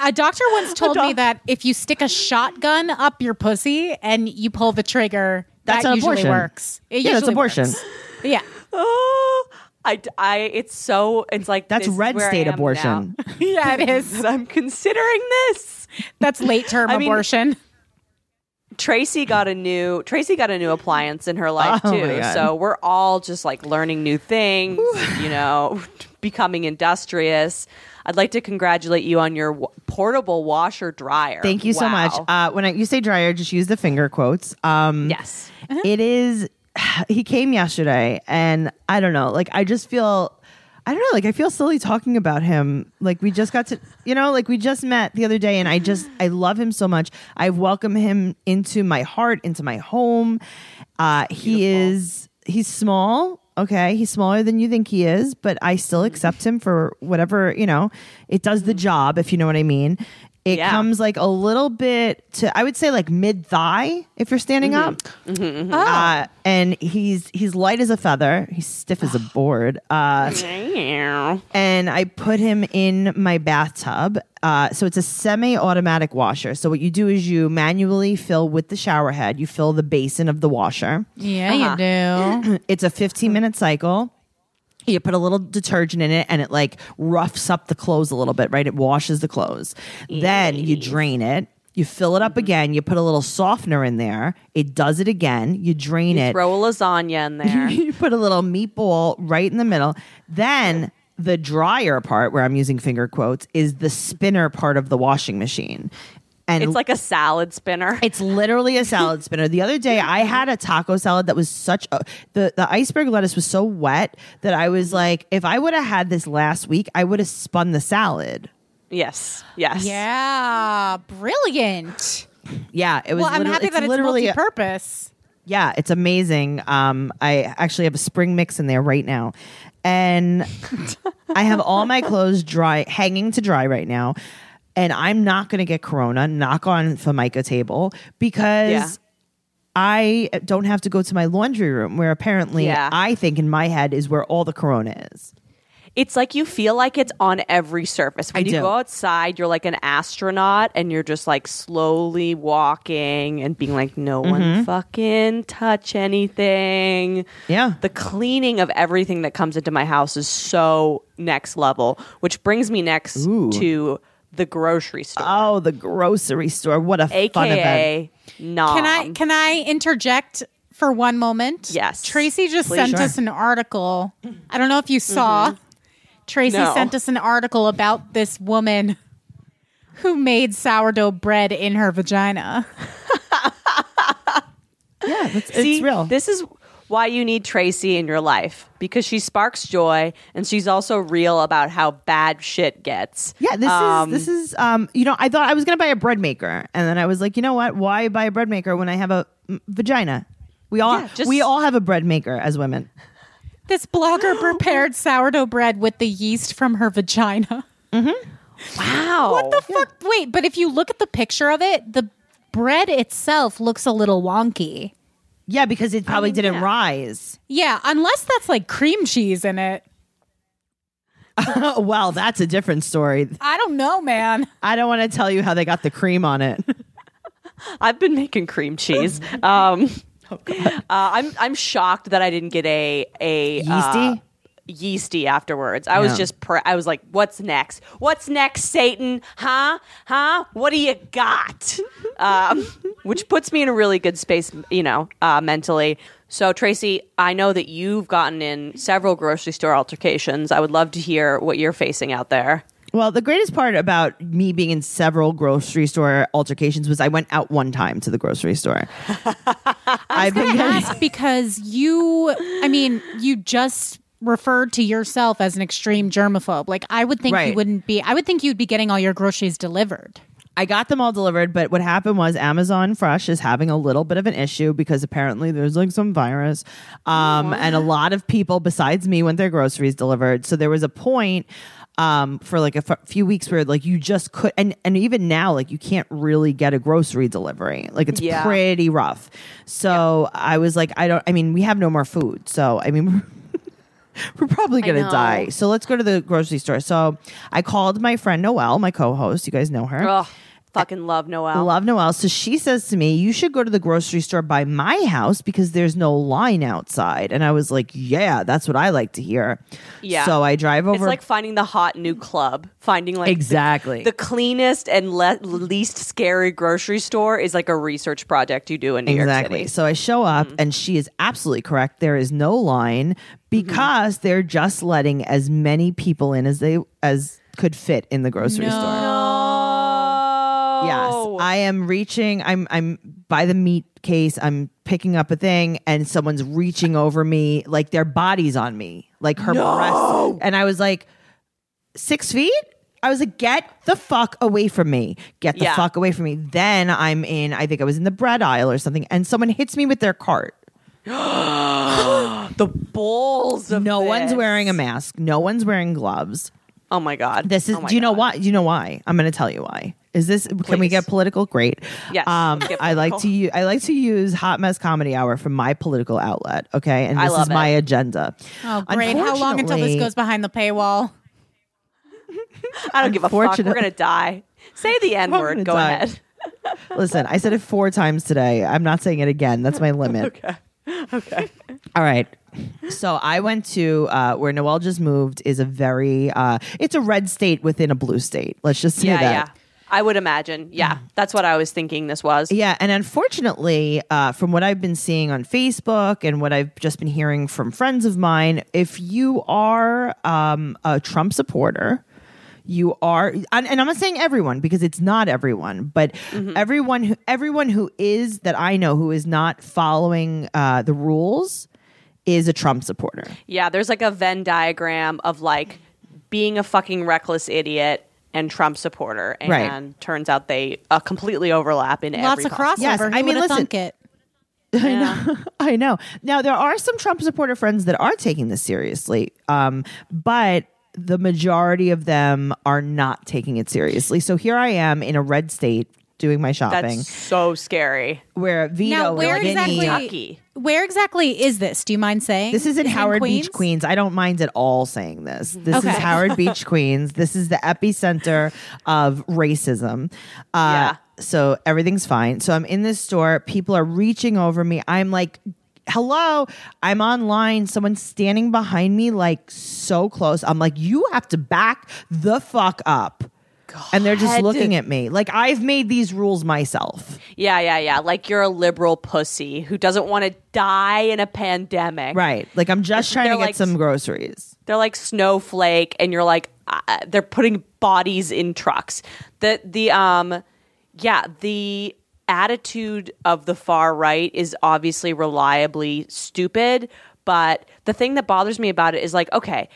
A doctor once <laughs> told me that if you stick a shotgun up your pussy and you pull the trigger, That's that an usually abortion. works. It Yeah, that's usually abortion. works. <laughs> Yeah. Oh, I, I, it's so, it's like That's red state abortion. now. <laughs> Yeah, it is. I'm considering this. That's late term I mean- abortion. Tracey got a new Tracey got a new appliance in her life Oh, too. God. So we're all just like learning new things, you know, becoming industrious. I'd like to congratulate you on your w- portable washer dryer. Thank you so much. Uh, when I, you say dryer, just use the finger quotes. Um, yes. it is. <sighs> He came yesterday, and I don't know. Like I just feel. I don't know. Like I feel silly talking about him. Like we just got to, you know, like we just met the other day, and I just I love him so much. I welcome him into my heart, into my home. Uh, he is he's small. Okay, he's smaller than you think he is, but I still accept him for whatever you know. It does the job, if you know what I mean. It Yeah. comes like a little bit to I would say like mid thigh if you're standing up. Mm-hmm. Uh, and he's he's light as a feather. He's stiff as a board. Uh, and I put him in my bathtub. Uh, so it's a semi-automatic washer. So what you do is you manually fill with the shower head. You fill the basin of the washer. Yeah, Uh-huh. you do. <clears throat> It's a 15 minute cycle. You put a little detergent in it and it like roughs up the clothes a little bit, right? It washes the clothes. Then you drain it. You fill it up Mm-hmm. again. You put a little softener in there. It does it again. You drain it. Throw a lasagna in <laughs> there. you put a little meatball right in the middle. Then the dryer part, where I'm using finger quotes, is the spinner part of the washing machine. And it's like a salad spinner. <laughs> it's literally a salad spinner. The other day, I <laughs> had a taco salad that was such a the the iceberg lettuce was so wet that I was like, if I would have had this last week, I would have spun the salad. Yes. Yes. Yeah, brilliant. Yeah, it was. Well, I'm literally- happy that it's literally. multi-purpose. yeah, it's amazing. Um, I actually have a spring mix in there right now, and I have all my <laughs> clothes dry, hanging to dry right now, and I'm not going to get corona. Knock on Formica table because. Yeah. I don't have to go to my laundry room where apparently Yeah. I think in my head is where all the corona is. It's like you feel like it's on every surface. When I you do. go outside, you're like an astronaut and you're just like slowly walking and being like, no Mm-hmm. one fucking touch anything. Yeah. The cleaning of everything that comes into my house is so next level, which brings me next Ooh. to the grocery store, Oh, the grocery store. What a fun event. aka Nom. Can I can I interject for one moment? Yes. Tracey just Please. sent Sure. us an article. I don't know if you saw. Tracey No. sent us an article about this woman who made sourdough bread in her vagina. <laughs> Yeah, it's, See, it's real. This is why you need Tracey in your life because she sparks joy and she's also real about how bad shit gets. Yeah, this Um, is this is um you know, I thought I was going to buy a bread maker and then I was like, you know what? Why buy a bread maker when I have a mm, vagina? We all Yeah, just- we all have a bread maker as women. This blogger <gasps> prepared sourdough bread with the yeast from her vagina. Mm-hmm. Wow. What the fuck? Wait, but if you look at the picture of it, the bread itself looks a little wonky. Yeah, because it probably mean, didn't yeah. rise. Yeah, unless that's like cream cheese in it. <laughs> well, that's a different story. I don't know, man. I don't want to tell you how they got the cream on it. <laughs> I've been making cream cheese. Um, <laughs> uh, I'm I'm shocked that I didn't get a a uh, Yeasty? yeasty afterwards. I was just pr- I was like, what's next? What's next, Satan? Huh? Huh? What do you got? <laughs> um, which puts me in a really good space, you know, uh, mentally. So Tracey, I know that you've gotten in several grocery store altercations. I would love to hear what you're facing out there. Well, the greatest part about me being in several grocery store altercations was I went out one time to the grocery store. <laughs> I've been getting- ask because you i mean you just referred to yourself as an extreme germaphobe like i would think you wouldn't be i would think you'd be getting all your groceries delivered I got them all delivered, but what happened was Amazon Fresh is having a little bit of an issue because apparently there's like some virus. Um, and a lot of people besides me want their groceries delivered. So there was a point um, for like a f- few weeks where like you just could, and, and even now, like you can't really get a grocery delivery. Like it's Yeah. pretty rough. So I was like, I don't, I mean, we have no more food. So, I mean, <laughs> we're probably gonna die. So let's go to the grocery store. So I called my friend Noelle, my co-host. You guys know her. Ugh, fucking love Noel. Love Noel. So she says to me, You should go to the grocery store by my house because there's no line outside. And I was like, Yeah, that's what I like to hear. Yeah. So I drive over. It's like finding the hot new club. Finding like Exactly. the, cleanest and le- least scary grocery store is like a research project you do in New exactly. York City. So I show up mm-hmm. and she is absolutely correct. There is no line mm-hmm. because they're just letting as many people in as they as could fit in the grocery store. Yes, I am reaching. I'm I'm by the meat case. I'm picking up a thing, and someone's reaching over me, like their body's on me, like her breast. And I was like, six feet. I was like, get the fuck away from me. Get the Yeah. fuck away from me. Then I'm in. I think I was in the bread aisle or something, and someone hits me with their cart. <gasps> the balls of No one's wearing a mask. No one's wearing gloves. Oh my god. This is. Oh do you know why? Do you know why? I'm going to tell you why. Is this? Can we get political? Great. Yes, Um, get I like political. to use. I like to use Hot Mess Comedy Hour for my political outlet. Okay, and I this is love my it. agenda. oh great how long until this goes behind the paywall <laughs> I don't give a fuck. We're gonna die. Say the n word. Go die. ahead. <laughs> Listen, I said it four times today. I'm not saying it again. That's my limit. <laughs> Okay. Okay. All right. So I went to uh, where Noel just moved. Is a very. Uh, it's a red state within a blue state. Let's just say Yeah, that. yeah. I would imagine. Yeah, that's what I was thinking. This was. Yeah, and unfortunately, uh, from what I've been seeing on Facebook and what I've just been hearing from friends of mine, if you are um, a Trump supporter, you are, and, and I'm not saying everyone because it's not everyone, but everyone who everyone who is that I know who is not following uh, the rules is a Trump supporter. Yeah, there's like a Venn diagram of like being a fucking reckless idiot and Trump supporter, and Right. turns out they uh, completely overlap in Lots every of crossover. Yes, Who I mean, would've listen- thunk it? <laughs> <laughs> I know. Now there are some Trump supporter friends that are taking this seriously, um, but the majority of them are not taking it seriously. So here I am in a red state doing my shopping, That's so scary. where Vito Now, and where Vinny- exactly? Kentucky. Where exactly is this? Do you mind saying? This is in Is it Howard Beach, Queens. I don't mind at all saying this. This Okay. is Howard <laughs> Beach, Queens. This is the epicenter of racism. Uh, Yeah. So everything's fine. So I'm in this store. People are reaching over me. I'm like, hello. I'm online. Someone's standing behind me, like so close. I'm like, you have to back the fuck up. And they're just looking at me like I've made these rules myself. Yeah, yeah, yeah. Like you're a liberal pussy who doesn't want to die in a pandemic. Right. Like I'm just trying They're to get like- some groceries. They're like snowflake, and you're like, uh, they're putting bodies in trucks. The the um, yeah, the attitude of the far right is obviously reliably stupid. But the thing that bothers me about it is like, okay.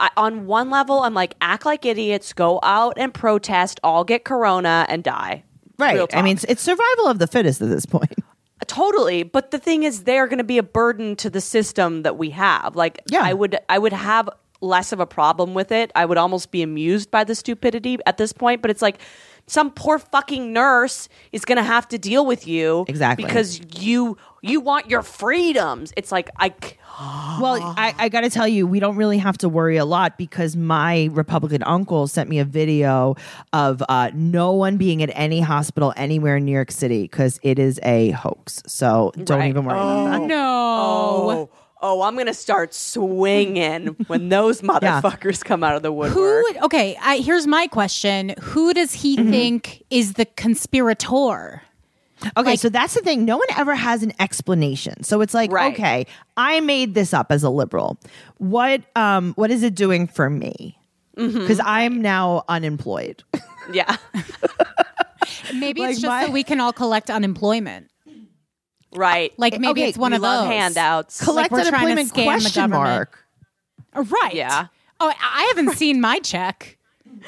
I, on one level, I'm like, act like idiots, go out and protest, all get corona and die. Right. I mean, it's, it's survival of the fittest at this point. <laughs> Totally, but the thing is, they're going to be a burden to the system that we have. Like, Yeah. I would, I would have less of a problem with it. I would almost be amused by the stupidity at this point. But it's like some poor fucking nurse is going to have to deal with you Exactly. because you you want your freedoms. It's like I. c- Well, I, I got to tell you, we don't really have to worry a lot because my Republican uncle sent me a video of uh, no one being at any hospital anywhere in New York City because it is a hoax. So don't Right. even worry about that. No. Oh, oh, I'm going to start swinging when those <laughs> motherfuckers come out of the woodwork. Who? Okay. I, here's my question: Who does he Mm-hmm. think is the conspirator? Okay, so that's the thing. No one ever has an explanation. So it's like, Right. okay, I made this up as a liberal. What um what is it doing for me? Mm-hmm. Because I'm now unemployed. yeah. <laughs> Maybe <laughs> Like it's just my- so we can all collect unemployment. Right. Like maybe Okay, it's one of love those handouts. Collect we're trying to scam the question government. mark. Uh, Right. Yeah. Oh, I I haven't seen my check.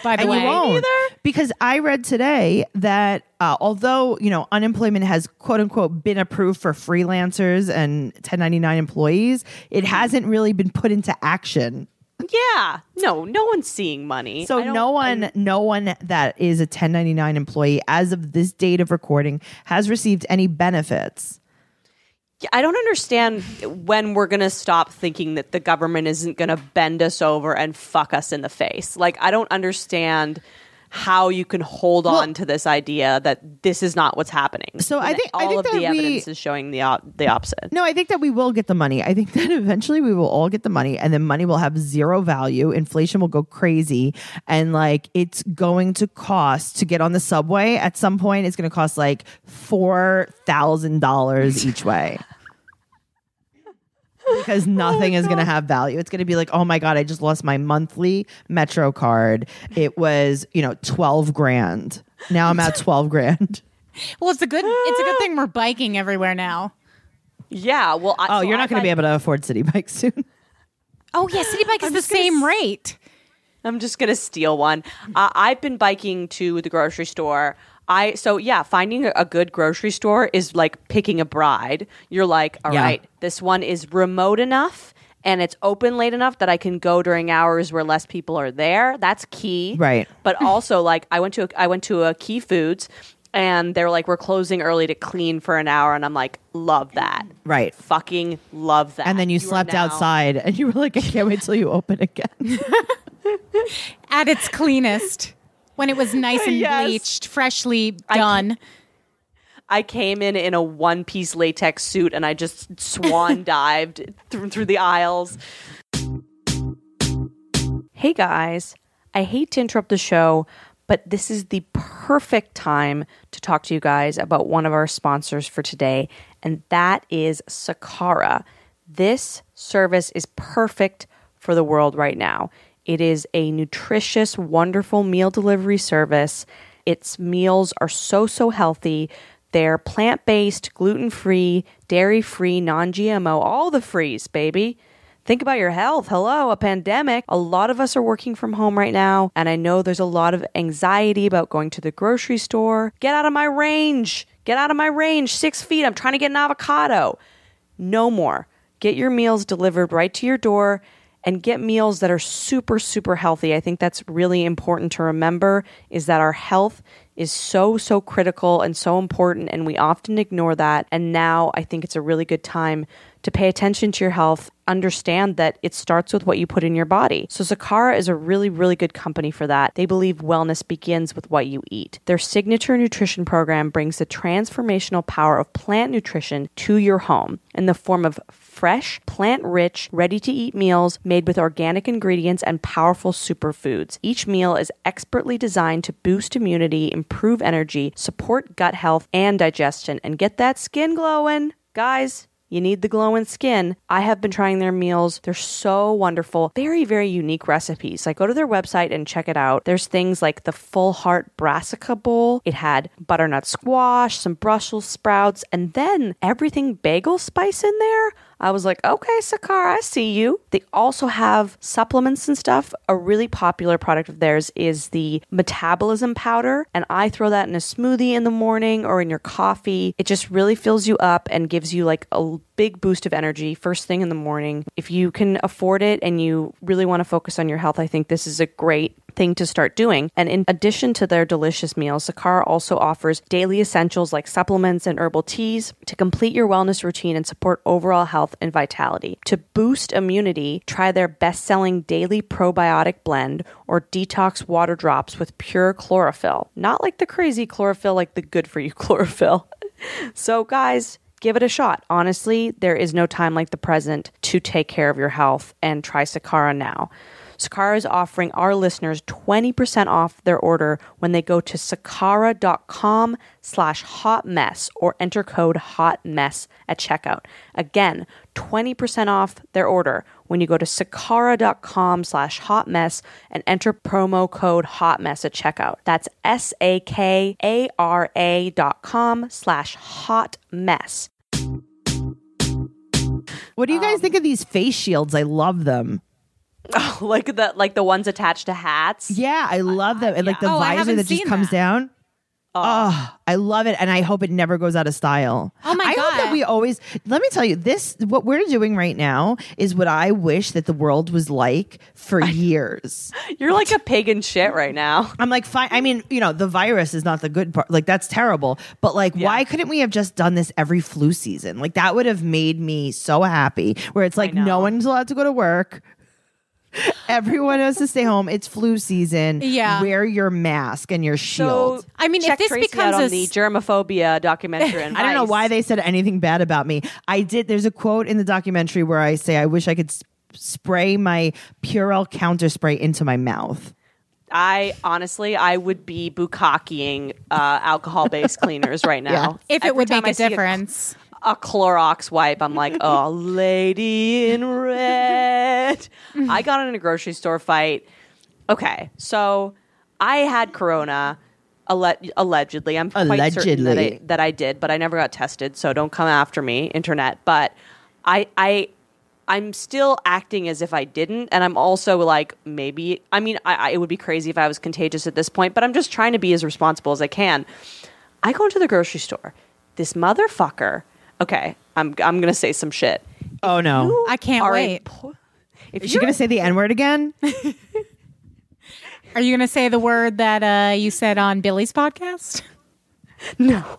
By the and way, you won't because I read today that uh, although you know unemployment has quote unquote been approved for freelancers and 1099 employees, it hasn't really been put into action. Yeah. No, no one's seeing money. So I don't- no one, no one that is a 1099 employee as of this date of recording has received any benefits. I don't understand when we're going to stop thinking that the government isn't going to bend us over and fuck us in the face. Like, I don't understand how you can hold on to this idea that this is not what's happening. So I think- I think of the we- evidence is showing the op- the opposite. No, I think that we will get the money. I think <laughs> that eventually we will all get the money and then money will have zero value. Inflation will go crazy. And like it's going to cost to get on the subway at some point, it's going to cost like $4,000 each way. <laughs> Because <laughs> nothing is going to have value. It's going to be like, oh my God, I just lost my monthly Metro card. It was, you know, 12 grand. Now I'm at 12 grand. <laughs> well, it's a good. It's a good thing we're biking everywhere now. Yeah. Well, I, Oh, so you're not going to be able to afford Citi <laughs> Bikes soon. Oh yeah, Citi Bike is the same s- rate. I'm just gonna steal one. Uh, I've been biking to the grocery store. I so yeah, finding a, a good grocery store is like picking a bride. You're like, all right, Yeah. this one is remote enough and it's open late enough that I can go during hours where less people are there. That's key, Right. But also, like, I went to a, I went to a Key Foods. And they're like, we're closing early to clean for an hour, and I'm like, love that, Right. Fucking love that. And then you, are slept now- outside and you were like, I can't wait till you open again. <laughs> At its cleanest, when it was <laughs> nice and Yes. bleached, freshly done. I came in in a one piece latex suit and I just swan <laughs> dived through, through the aisles. Hey guys, I hate to interrupt the show, but this is the perfect time to talk to you guys about one of our sponsors for today, and that is Sakara. This service is perfect for the world right now. It is a nutritious, wonderful meal delivery service. Its meals are so, so healthy. They're plant based, gluten free, dairy free, non GMO, all the frees, baby. Think about your health. Hello, a pandemic. A lot of us are working from home right now, and I know there's a lot of anxiety about going to the grocery store. Get out of my range. Get out of my range. Six feet. I'm trying to get an avocado. No more. Get your meals delivered right to your door and get meals that are super, super healthy. I think that's really important to remember is that our health is so, so critical and so important, and we often ignore that. And now I think it's a really good time to pay attention to your health, understand that it starts with what you put in your body. So, Sakara is a really, really good company for that. They believe wellness begins with what you eat. Their signature nutrition program brings the transformational power of plant nutrition to your home in the form of fresh, plant rich, ready to eat meals made with organic ingredients and powerful superfoods. Each meal is expertly designed to boost immunity, improve energy, support gut health and digestion, and get that skin glowing. Guys, you need the glowing skin. I have been trying their meals. They're so wonderful. Very, very unique recipes. Like go to their website and check it out. There's things like the full heart brassica bowl. It had butternut squash, some Brussels sprouts, and then everything bagel spice in there. I was like, okay, Sakara, I see you. They also have supplements and stuff. A really popular product of theirs is the metabolism powder, and I throw that in a smoothie in the morning or in your coffee. It just really fills you up and gives you like a big boost of energy first thing in the morning. If you can afford it and you really want to focus on your health, I think this is a great thing to start doing. And in addition to their delicious meals, Sakara also offers daily essentials like supplements and herbal teas to complete your wellness routine and support overall health and vitality. To boost immunity, try their best selling daily probiotic blend or detox water drops with pure chlorophyll. Not like the crazy chlorophyll, like the good for you <laughs> chlorophyll. so, guys, give it a shot. Honestly, there is no time like the present to take care of your health and try Sakara now. Sakara is offering our listeners 20% off their order when they go to sakara.com slash hot mess or enter code hot mess at checkout. Again, 20% off their order when you go to sakara.com slash hot mess and enter promo code hot mess at checkout. That's S-A-K-A-R-A dot com slash hot mess. What do you guys um, think of these face shields? I love them. <laughs> Oh, like the like the ones attached to hats. Yeah, I love them. And like the Oh, visor that just comes that. down. Oh. I love it, and I hope it never goes out of style. Oh my God. I hope that we always. Let me tell you, this what we're doing right now is what I wish that the world was like for years. <laughs> You're like a pig in shit right now. I'm like, fine. I mean, you know, the virus is not the good part. Like, that's terrible. But like, why couldn't we have just done this every flu season? Like, that would have made me so happy. Where it's like, no one's allowed to go to work. <laughs> Everyone has to stay home. It's flu season. Yeah. Wear your mask and your shield. So I mean, if this Tracey becomes out a on the germophobia documentary, <laughs> I don't know why they said anything bad about me. I did. There's a quote in the documentary where I say, I wish I could s- spray my Purell counter spray into my mouth. I honestly, I would be bukakiing uh, alcohol-based <laughs> cleaners right now. if it Every would time make I a see difference. A, Clorox wipe. I'm like, <laughs> oh, lady in red. I got in a grocery store fight. Okay, so I had Corona. alle- Allegedly, I'm quite certain that I, that I did, but I never got tested. So don't come after me, internet. But I, I, I'm still acting as if I didn't, and I'm also like maybe. I mean, I, I, it would be crazy if I was contagious at this point, but I'm just trying to be as responsible as I can. I go into the grocery store. This motherfucker. Okay, I'm I'm gonna say some shit. Oh no. I can't Are wait. po- if Is she you're going to say the N word again? <laughs> Are you going to say the word that uh, you said on Billy's podcast? <laughs> No.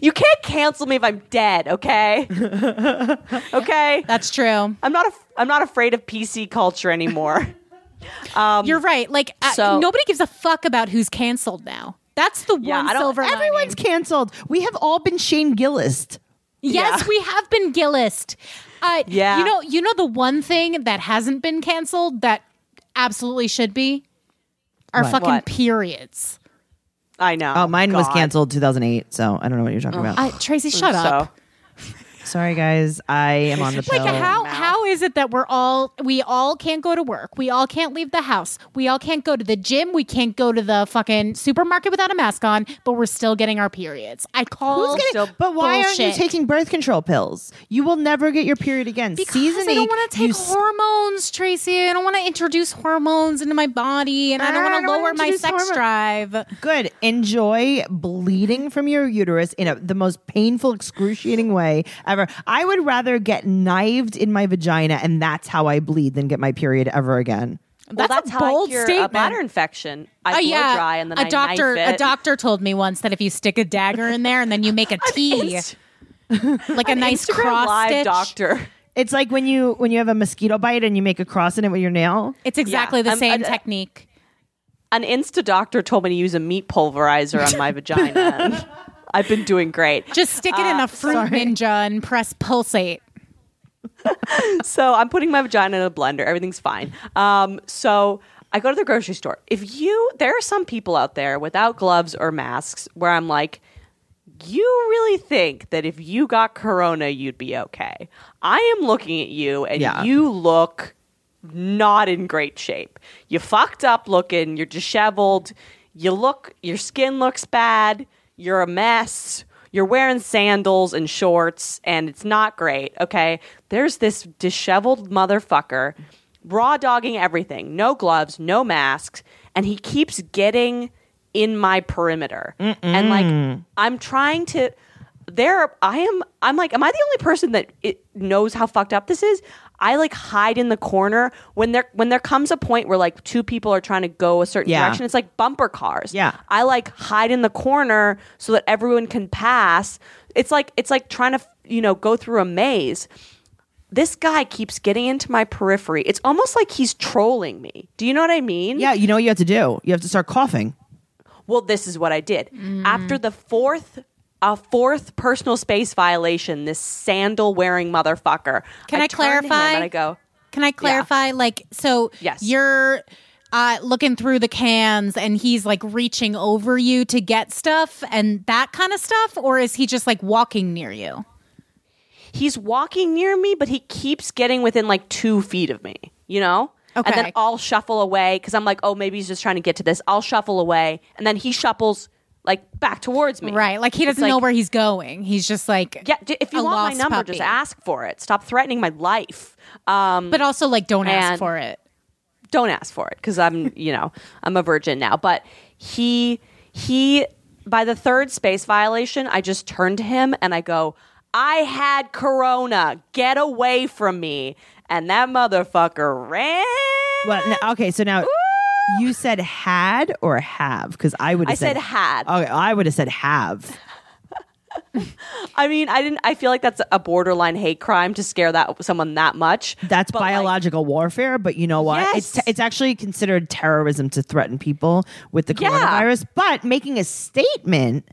You can't cancel me if I'm dead, okay? <laughs> okay? That's true. I'm not af- I'm not afraid of PC culture anymore. You're right. Like uh, so- nobody gives a fuck about who's canceled now. That's the Yeah, one I don't- silver lining. Everyone's canceled. We have all been Shane Gillis. Yes, Yeah. we have been Gillist. Uh, Yeah. You know, you know the one thing that hasn't been canceled that absolutely should be our What? fucking What? periods. I know. Oh, mine was canceled 2008, so I don't know what you're talking about. I, Tracey, shut up. Sorry, guys. I am on the Like pill. how how is it that we're all we all can't go to work? We all can't leave the house. We all can't go to the gym. We can't go to the fucking supermarket without a mask on, but we're still getting our periods. I call Who's getting, but why aren't you taking birth control pills? You will never get your period again. because Season I don't want to take hormones, Tracey. I don't want to introduce hormones into my body, and I don't want ah, don't to lower my sex hormo- drive. Good. Enjoy bleeding from your uterus in a, the most painful, excruciating way ever. I would rather get knifed in my vagina and that's how I bleed than get my period ever again. well, That's a that's how bold I cure statement. a bladder infection. I blow yeah, dry and then a I doctor knife it. a doctor told me once that if you stick a dagger in there and then you make a <laughs> T, Inst- like a nice Instagram cross live stitch. doctor. It's like when you when you have a mosquito bite and you make a cross in it with your nail. It's exactly the I'm- same I- technique. An Insta doctor told me to use a meat pulverizer on my vagina. <laughs> I've been doing great. Just stick it in Uh, a fruit sorry. ninja and press pulsate. <laughs> So I'm putting my vagina in a blender. Everything's fine. Um, so I go to the grocery store. If you, there are some people out there without gloves or masks where I'm like, you really think that if you got corona, you'd be okay. I am looking at you and Yeah. you look not in great shape. You fucked up looking, you're disheveled, you look your skin looks bad, you're a mess. You're wearing sandals and shorts and it's not great, okay? There's this disheveled motherfucker raw dogging everything. No gloves, no masks, and he keeps getting in my perimeter. And like I'm trying to there I am I'm like am I the only person that it knows how fucked up this is? I like hide in the corner when there when there comes a point where like two people are trying to go a certain Yeah. direction. It's like bumper cars. Yeah. I like hide in the corner so that everyone can pass. It's like it's like trying to you know go through a maze. This guy keeps getting into my periphery. It's almost like he's trolling me. Do you know what I mean? Yeah, you know what you have to do. You have to start coughing. Well, this is what I did. After the fourth a fourth personal space violation, this sandal wearing motherfucker. Can I turn to him clarify? And I go, Can I clarify? Like, so Yes. you're uh, looking through the cans and he's like reaching over you to get stuff and that kind of stuff? Or is he just like walking near you? He's walking near me, but he keeps getting within like two feet of me, you know? And then I'll shuffle away because I'm like, oh, maybe he's just trying to get to this. I'll shuffle away. And then he shuffles like back towards me. Right. Like he doesn't know where he's going. He's just like, Yeah, j- if you want my number, puppy. just ask for it. Stop threatening my life. Um, but also like don't ask for it. don't ask for it because I'm, you know, I'm a virgin now. But he, he, by the third space violation, I just turn to him and I go, I had corona. Get away from me. And that motherfucker ran. Well, now, okay, so now you said had or have because I would. I have said had. Okay, I would have said have. <laughs> I mean, I didn't. I feel like that's a borderline hate crime to scare that someone that much. That's But, like, biological warfare, but you know what? It's Yes. it's actually considered terrorism to threaten people with the Yeah. coronavirus. But making a statement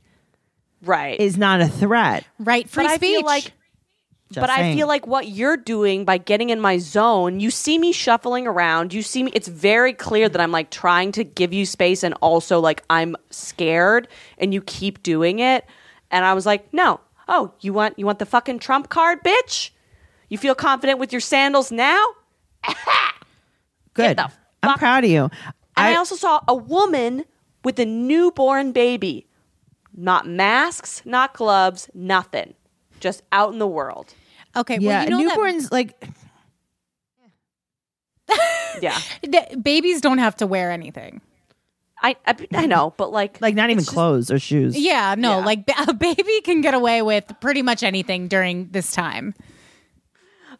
right. is not a threat. Right. Free but I speech. feel like Just but I feel like what you're doing by getting in my zone, you see me shuffling around. You see me. It's very clear that I'm like trying to give you space and also like I'm scared, and you keep doing it. And I was like, no. Oh, you want you want the fucking trump card, bitch? You feel confident with your sandals now? <laughs> good. the I'm proud of you. And I, also saw a woman with a newborn baby. Not masks, not gloves, nothing. Just out in the world. okay. yeah, well, you know that- newborns like Yeah. <laughs> babies don't have to wear anything. I, I I know, but like like not even just- clothes or shoes. Yeah, no, Yeah. like <laughs> a baby can get away with pretty much anything during this time.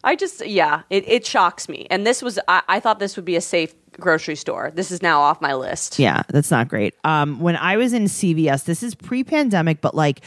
I just yeah, it, it shocks me. And this was I, I thought this would be a safe grocery store. This is now off my list. Yeah, that's not great. Um, when I was in CVS, this is pre-pandemic, but like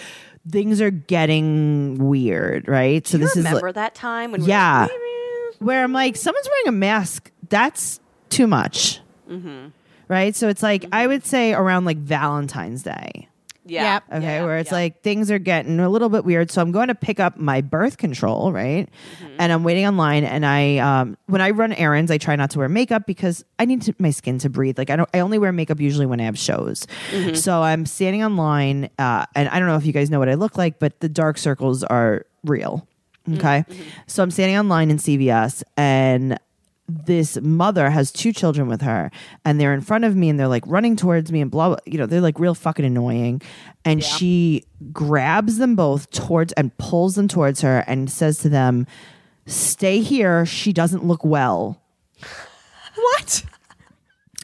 things are getting weird, right? So Do you this is remember that time when we were Yeah. like, where I'm like, someone's wearing a mask. That's too much, Mm-hmm. right? So it's like I would say around like Valentine's Day. Yeah, Yep. Okay, yeah, where it's yeah. like things are getting a little bit weird. So I'm going to pick up my birth control, right? Mm-hmm. And I'm waiting online. And I, um, when I run errands, I try not to wear makeup because I need to, my skin to breathe. Like I don't, I only wear makeup usually when I have shows. Mm-hmm. So I'm standing online, uh, and I don't know if you guys know what I look like, but the dark circles are real. Okay. So I'm standing online in CVS and this mother has two children with her and they're in front of me and they're like running towards me and blah, blah you know, they're like real fucking annoying. And she grabs them both towards and pulls them towards her and says to them, Stay here. She doesn't look well. What?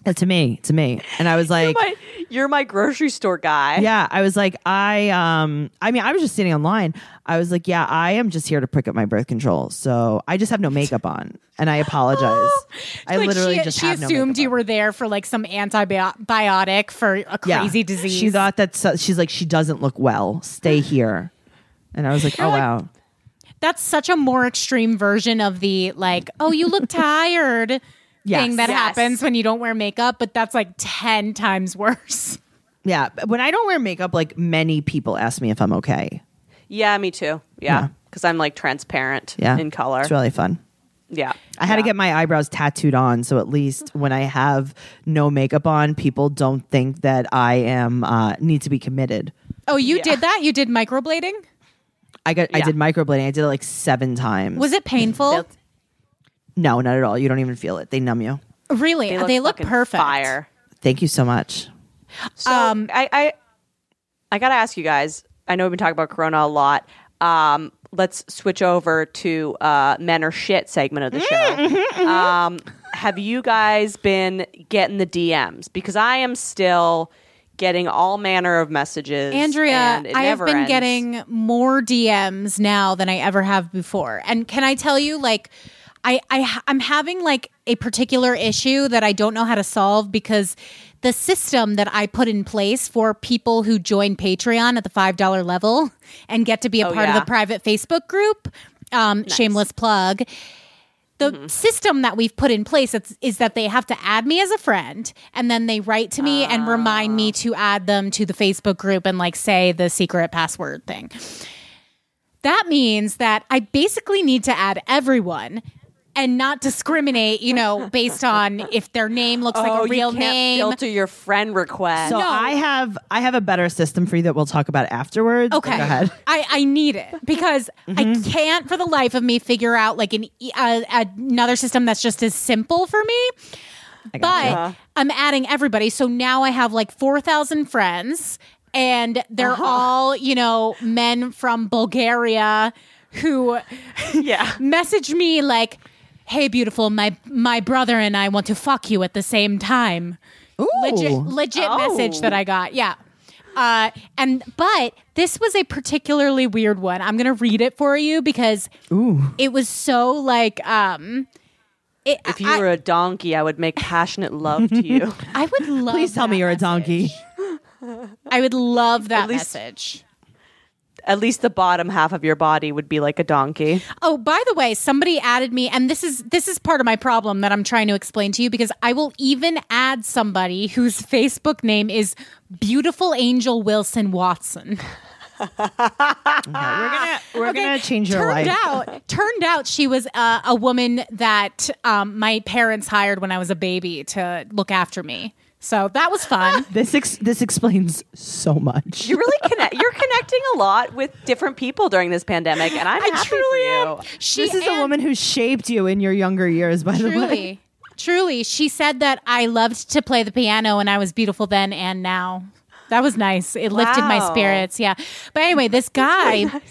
To me, to me. And I was like, My, you're my grocery store guy. Yeah, I was like, I um, I mean, I was just sitting online. I was like, yeah, I am just here to prick up my birth control, so I just have no makeup on, and I apologize. <laughs> I Like, literally she, just she have no assumed makeup you were there for like some antibiotic for a Yeah. crazy disease. She thought that so, she's like, she doesn't look well. Stay <sighs> here, and I was like, oh like- wow, that's such a more extreme version of the like, oh, you look <laughs> tired Yes. thing that Yes. happens when you don't wear makeup, but that's like 10 times <laughs> worse. yeah. When I don't wear makeup, like many people ask me if I'm okay. Yeah, me too. Yeah. Yeah, because I'm like transparent Yeah, in color. It's really fun. yeah, I had to get my eyebrows tattooed on, so at least when I have no makeup on, people don't think that I am uh, need to be committed. Oh, you Yeah. did that? You did microblading? I got I did microblading. I did it like seven times. Was it painful? They'll- No, not at all. You don't even feel it. They numb you. really? They look, fucking perfect. Fire. Thank you so much. So Um, I, I I gotta ask you guys. I know we've been talking about Corona a lot. Um, let's switch over to uh, men or shit segment of the show. Um, have you guys been getting the DMs? Because I am still getting all manner of messages. Andrea, and it I have been ends. getting more DMs now than I ever have before. And can I tell you, like, I, I I'm having like a particular issue that I don't know how to solve because the system that I put in place for people who join Patreon at the five dollar level and get to be a Oh, part of the private Facebook group, um, shameless plug. The Mm-hmm. system that we've put in place is, is that they have to add me as a friend and then they write to me and remind Ah. me to add them to the Facebook group and like say the secret password thing. That means that I basically need to add everyone and not discriminate, you know, based on if their name looks like oh, a real you can't name. filter your friend request. So No. I have I have a better system for you that we'll talk about afterwards. Okay. Go ahead. <laughs> I, I need it because I can't for the life of me figure out like an e- uh, another system that's just as simple for me. But I'm adding everybody. So now I have like 4,000 friends and they're all, you know, men from Bulgaria who <laughs> yeah. message me like, "Hey beautiful, my my brother and I want to fuck you at the same time." Legit Ooh. legit Oh. message that I got. Yeah. Uh, and but this was a particularly weird one. I'm gonna read it for you because it was so like um it, If you I, were a donkey, I would make passionate love to you. <laughs> I would love Please tell me you're a donkey. I would love that least- message. At least the bottom half of your body would be like a donkey. Oh, by the way, somebody added me, and this is this is part of my problem that I'm trying to explain to you because I will even add somebody whose Facebook name is Beautiful Angel Wilson Watson. Okay, we're gonna we're gonna change your turned life. out, turned out she was uh, a woman that um, my parents hired when I was a baby to look after me. So that was fun. <laughs> This ex- this explains so much. You really connect. You're connecting a lot with different people during this pandemic, and I'm I happy truly for am. She this is a woman who shaped you in your younger years. By the way, Truly, truly, she said that I loved to play the piano and I was beautiful then and now. That was nice. It lifted my spirits. Yeah. But anyway, this guy,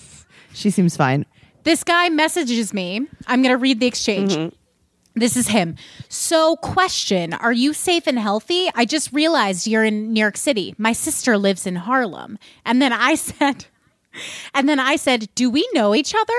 she seems fine. this guy messages me. I'm going to read the exchange. Mm-hmm. This is him. So, question Are you safe and healthy? I just realized you're in New York City. My sister lives in Harlem. And then I <laughs> said, and then I said, Do we know each other?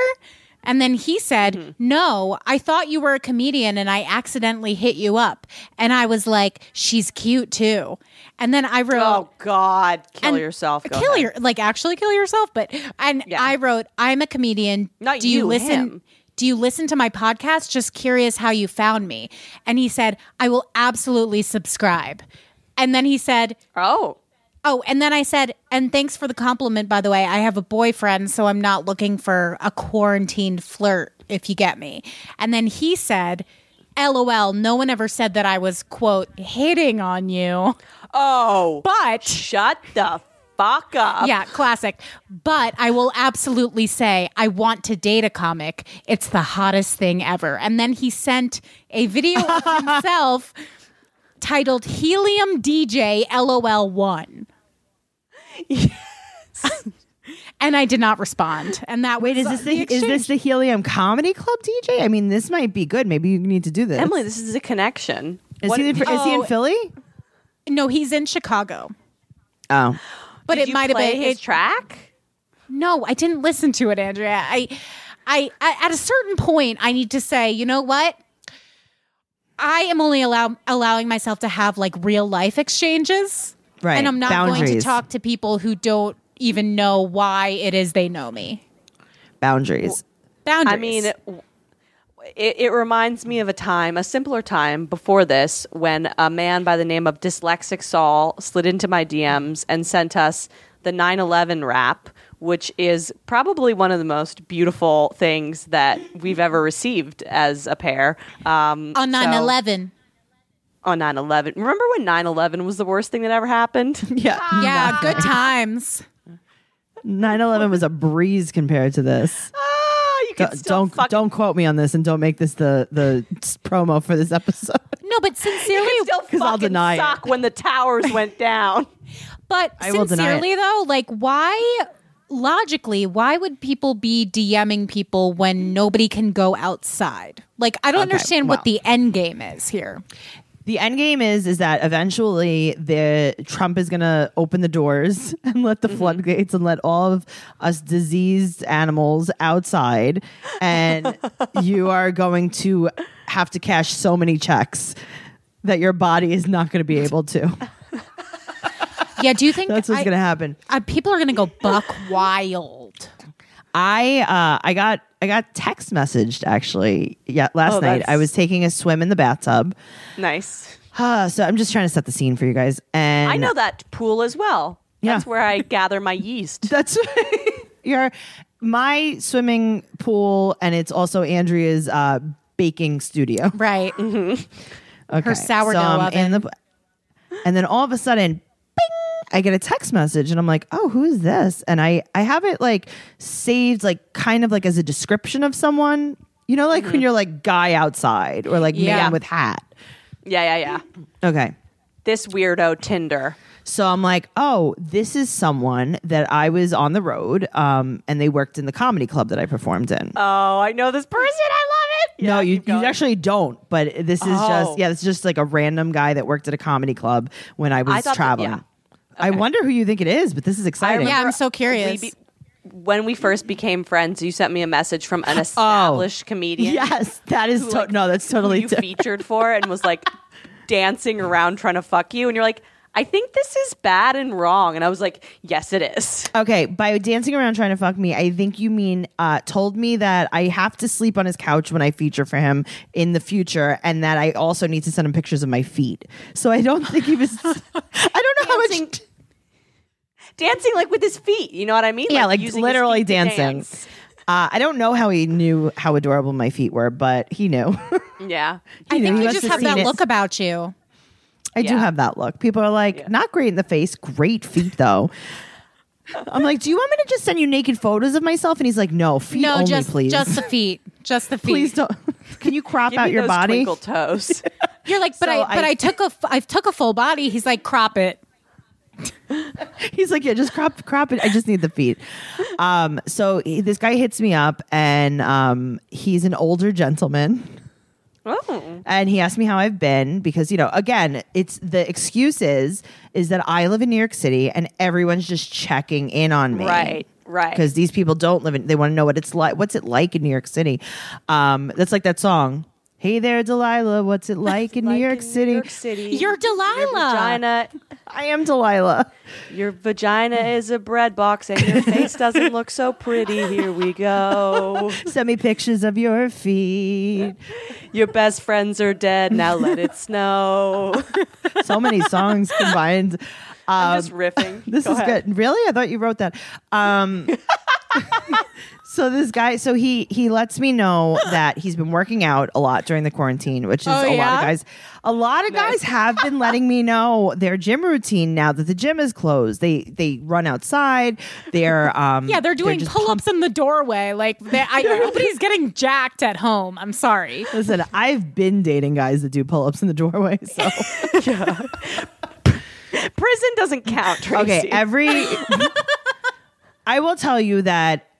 And then he said, mm-hmm. No, I thought you were a comedian and I accidentally hit you up. And I was like, She's cute too. And then I wrote, Oh God, kill yourself. Go kill ahead. your like actually kill yourself. But and Yeah. I wrote, I'm a comedian. Not Do you, you, listen? him. Do you listen to my podcast? Just curious how you found me. And he said, I will absolutely subscribe. And then he said, Oh, Oh, and then I said, and thanks for the compliment, by the way. I have a boyfriend, so I'm not looking for a quarantined flirt, if you get me. And then he said, LOL, no one ever said that I was, quote, hitting on you. oh, But shut the fuck up. Yeah, classic. But I will absolutely say I want to date a comic. It's the hottest thing ever. And then he sent a video of <laughs> himself titled Helium DJ LOL 1. and I did not respond. And that Wait, is this the, is this the Helium Comedy Club DJ? I mean, this might be good. Maybe you need to do this. Emily, this is a connection. is What- he is he in Oh. Philly? No, he's in Chicago. Oh, But did it might have been his it- track. No, I didn't listen to it, Andrea. I, I, I, at a certain point, I need to say, you know what? I am only allow, allowing myself to have like real life exchanges, right. and I'm not going to talk to people who don't even know why it is they know me. boundaries. Boundaries. I mean, it, it, it reminds me of a time, a simpler time before this, when a man by the name of Dyslexic Saul slid into my DMs and sent us the 9 11 rap, which is probably one of the most beautiful things that we've ever received as a pair. Um, on 9/11. On 9 11. Remember when 9 11 was the worst thing that ever happened? <laughs> Yeah. Yeah, good times. 9/11 was a breeze compared to this. Don't don't, fucking don't quote me on this, and don't make this the the promo for this episode. <laughs> No, but sincerely, still 'Cause I'll deny it. when the towers went down. <laughs> But I will deny it. sincerely though, like why logically, why would people be DMing people when nobody can go outside? Like I don't Okay, understand well. what the end game is here. The end game is is that eventually the Trump is going to open the doors <laughs> and let the floodgates and let all of us diseased animals outside, and <laughs> you are going to have to cash so many checks that your body is not going to be able to. Yeah, do you think That's what's I- going to happen. uh, people are going to go buck wild? I uh, I got I got text messaged actually. Yeah, last Oh, night I was taking a swim in the bathtub. Nice. Uh, so I'm just trying to set the scene for you guys. And I know that pool as well. That's Yeah. where I gather my yeast. <laughs> That's your my swimming pool, and it's also Andrea's uh, baking studio. Right. Mm-hmm. Okay, Her sourdough so I'm in oven. the, and then all of a sudden, bing! I get a text message, and I'm like, "Oh, who is this?" And I I have it like saved, like kind of like as a description of someone. You know, like when you're like guy outside or like Yeah. man with hat. Yeah, yeah, yeah. Okay. This weirdo Tinder. So I'm like, oh, this is someone that I was on the road, um, and they worked in the comedy club that I performed in. Oh, I know this person. I love it. no, Yeah, you, you actually don't. But this is Oh. just yeah, it's just like a random guy that worked at a comedy club when I was I thought that- traveling. yeah. I wonder who you think it is, but this is exciting. Yeah, I'm so curious. we be- when we first became friends, you sent me a message from an <laughs> oh. established comedian. Yes, that is who, to- like, no, that's who totally you different. featured for and was like <laughs> dancing around trying to fuck you, and you're like, I think this is bad and wrong, and I was like, Yes, it is. Okay, by dancing around trying to fuck me, I think you mean uh, told me that I have to sleep on his couch when I feature for him in the future, and that I also need to send him pictures of my feet. So I don't think he was. <laughs> I don't know how Dancing- much. Dancing like with his feet, you know what I mean? Yeah, like using literally dancing. dance. Uh, I don't know how he knew how adorable my feet were, but he knew. Yeah. <laughs> I know, think he you just have have that it. look about you. I do Yeah. have that look. People are like, Yeah. not great in the face, great feet though. I'm like, do you want me to just send you naked photos of myself? And he's like, no, feet No, only, just please. just the feet. Just the <laughs> feet. please don't. Can you crop Give out me your those body? twinkle toes. <laughs> You're like, but So I, but I- I, took a f- I took a full body. He's like, crop it. <laughs> He's like, yeah, just crop, crop it. I just need the feet. Um, so he, this guy hits me up, and um, he's an older gentleman. Oh. and he asked me how I've been because you know again it's the excuse is is that I live in New York City and everyone's just checking in on me Right, right. because these people don't live in they want to know what it's like what's it like in New York City um that's like that song Hey there Delilah what's it <laughs> like in New York in City New York City. You're Your Delilah. vagina, I am Delilah your vagina is a bread box, and your face doesn't look so pretty. Here we go. <laughs> send me pictures of your feet Your best friends are dead. Now let it snow. <laughs> so many songs combined I'm just riffing. This Go is ahead. good. Really? I thought you wrote that. Um, So this guy, so he he lets me know <gasps> that he's been working out a lot during the quarantine, which is Oh, a lot of guys. A lot of guys have been letting me know their gym routine now that the gym is closed. They they run outside. They're <laughs> um Yeah, they're doing pull ups in the doorway. Like they, I, <laughs> nobody's getting jacked at home. I'm sorry. Listen, I've been dating guys that do pull ups in the doorway. So <laughs> Prison doesn't count, Tracey. okay, every I will tell you that.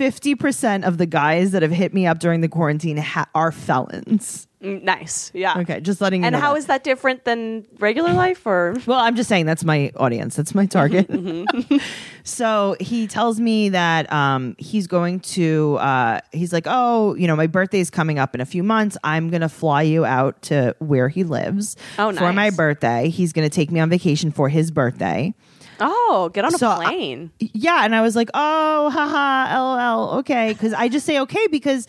50% of the guys that have hit me up during the quarantine ha- are felons. Mm, nice. Yeah. Okay, just letting you And know. how that. is that different than regular life or Well, I'm just saying that's my audience. That's my target. <laughs> Mm-hmm, <laughs> so he tells me that um, he's going to, uh, he's like, oh, you know, my birthday's coming up in a few months. I'm going to fly you out to where he lives Oh, for my birthday. He's going to take me on vacation for his birthday. Oh, get on a So, I- plane. Yeah. And I was like, oh, haha, lol, okay. Because I just say okay because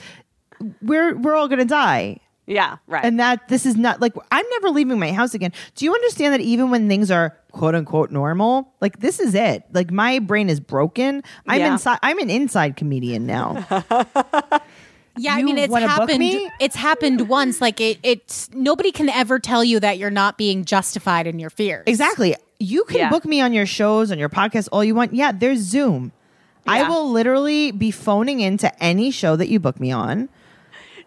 we're, we're all going to die. yeah, right. and that this is not like I'm never leaving my house again. Do you understand that even when things are quote unquote normal, like this is it. Like my brain is broken. I'm Yeah. inside. I'm an inside comedian now. <laughs> Yeah, I mean it's happened. me? It's happened once. Like it, it's nobody can ever tell you that you're not being justified in your fears. exactly. You can Yeah. book me on your shows on your podcast all you want. Yeah, there's Zoom. I will literally be phoning into any show that you book me on.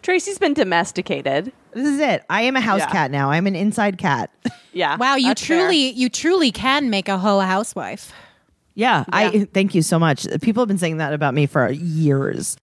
Tracey's been domesticated. This is it. I am a house Yeah. cat now. I'm an inside cat. <laughs> Yeah. Wow, you that's fair. truly, you truly can make a whole housewife. yeah, I thank you so much. People have been saying that about me for years.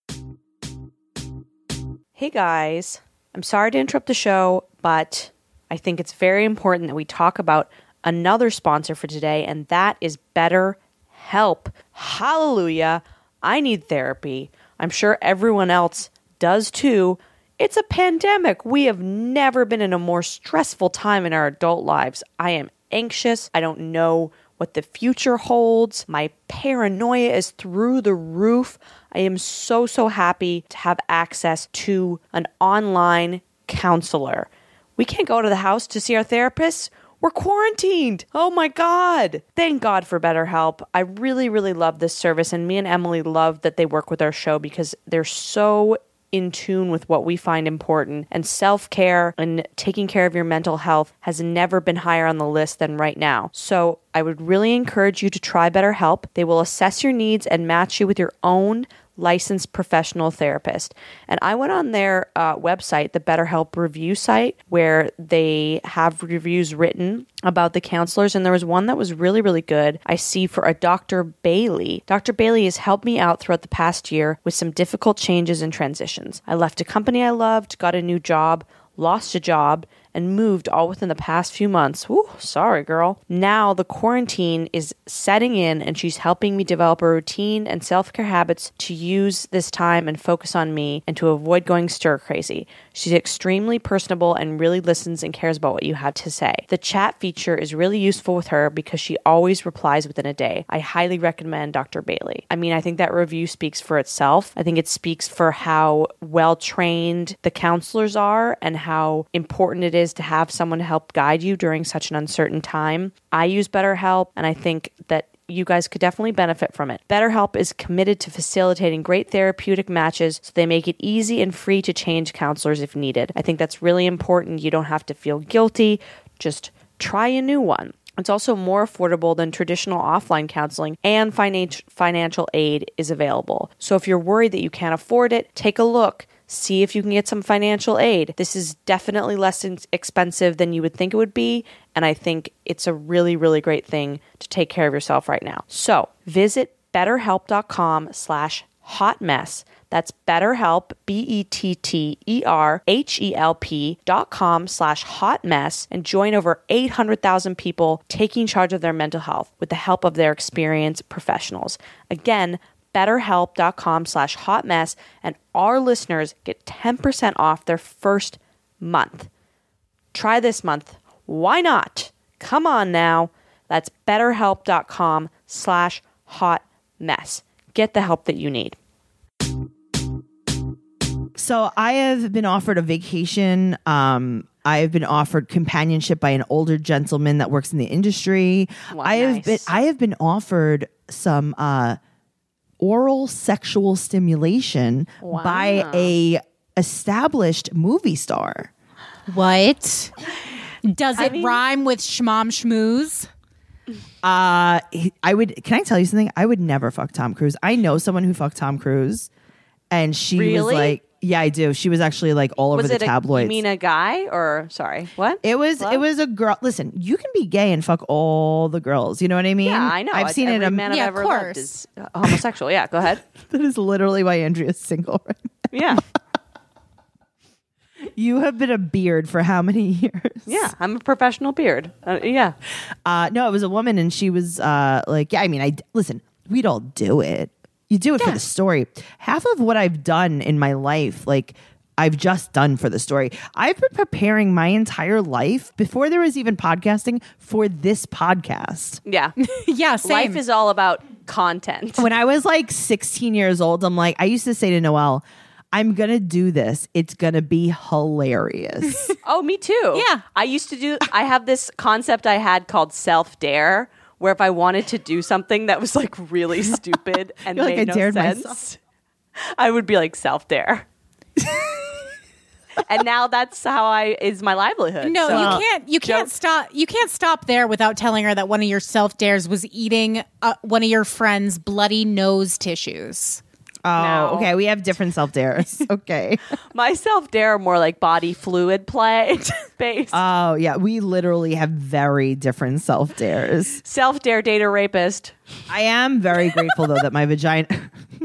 Hey guys, I'm sorry to interrupt the show, but I think it's very important that we talk about another sponsor for today, and that is Better Help. Hallelujah. I need therapy. I'm sure everyone else does too. It's a pandemic. We have never been in a more stressful time in our adult lives. I am anxious. I don't know what the future holds. My paranoia is through the roof. I am so, so happy to have access to an online counselor. We can't go to the house to see our therapist. We're quarantined. Oh my God. Thank God for BetterHelp. I really, really love this service. And me and Emily love that they work with our show because they're so in tune with what we find important. And self care and taking care of your mental health has never been higher on the list than right now. So I would really encourage you to try BetterHelp. They will assess your needs and match you with your own licensed professional therapist. And I went on their uh, website, the BetterHelp review site, where they have reviews written about the counselors. And there was one that was really, really good. I see for a Dr. Bailey. Dr. Bailey has helped me out throughout the past year with some difficult changes and transitions. I left a company I loved, got a new job, lost a job, and moved all within the past few months. Sorry, girl. Now the quarantine is setting in, and she's helping me develop a routine and self care habits to use this time and focus on me and to avoid going stir crazy. She's extremely personable and really listens and cares about what you have to say. The chat feature is really useful with her because she always replies within a day. I highly recommend Dr. Bailey. I mean, I think that review speaks for itself. I think it speaks for how well trained the counselors are and how important it is to have someone help guide you during such an uncertain time. I use BetterHelp, and I think that you guys could definitely benefit from it. BetterHelp is committed to facilitating great therapeutic matches so they make it easy and free to change counselors if needed. I think that's really important. You don't have to feel guilty. Just try a new one. It's also more affordable than traditional offline counseling, and finan- financial aid is available. So if you're worried that you can't afford it, take a look. See if you can get some financial aid. This is definitely less expensive than you would think it would be, and I think it's a really, really great thing to take care of yourself right now. So visit betterhelp.com slash hot mess. That's betterhelp, B-E-T-T-E-R-H-E-L-P dot com slash hot mess and join over 800,000 people taking charge of their mental health with the help of their experienced professionals. Again, betterhelp.com slash hot mess and our listeners get 10% off their first month. Try this month. Why not? Come on now. That's betterhelp.com slash hot mess. Get the help that you need. So I have been offered a vacation. Um, I have been offered companionship by an older gentleman that works in the industry. Wow, I have nice. been I have been offered some uh, oral sexual stimulation by a established movie star. What? Does it rhyme with schmom schmooze? Uh, he- I would. Can I tell you something? I would never fuck Tom Cruise. I know someone who fucked Tom Cruise, and she was like, "Yeah, I do." She was actually like all over Was the it a, tabloids. you mean a guy or sorry? What? it was. Hello? It was a girl. Listen, you can be gay and fuck all the girls. You know what I mean? yeah, I know. I've seen Every it. A, man I've Yeah, of ever loved is uh, homosexual. Yeah, go ahead. <laughs> that is literally why Andrea's single. Right now. Yeah, <laughs> You have been a beard for how many years? yeah. I'm a professional beard. Uh, yeah. Uh, no, it was a woman, and she was uh, like, "Yeah, I mean, I listen. We'd all do it. You do it for the story. Half of what I've done in my life, like." I've just done for the story. I've been preparing my entire life before there was even podcasting for this podcast. Yeah. <laughs> yeah, same. Life is all about content. When I was like 16 years old, I'm like, I used to say to Noelle, I'm going to do this. It's going to be hilarious. <laughs> Oh, me too. Yeah. I used to do, I have this concept I had called self dare, where if I wanted to do something that was like really <laughs> stupid and You're like, made "I no dared sense, myself." I would be like self dare. <laughs> and now that's how I is my livelihood. No, So- you can't. You can't Joke. stop. You can't stop there without telling her that one of your self dares was eating uh, one of your friend's bloody nose tissues. Oh, No. okay. We have different self dares. <laughs> <laughs> Okay. <laughs> My self dare are more like body fluid play based. Oh, yeah. We literally have very different self dares. self dare date a rapist. I am very grateful though that my vagina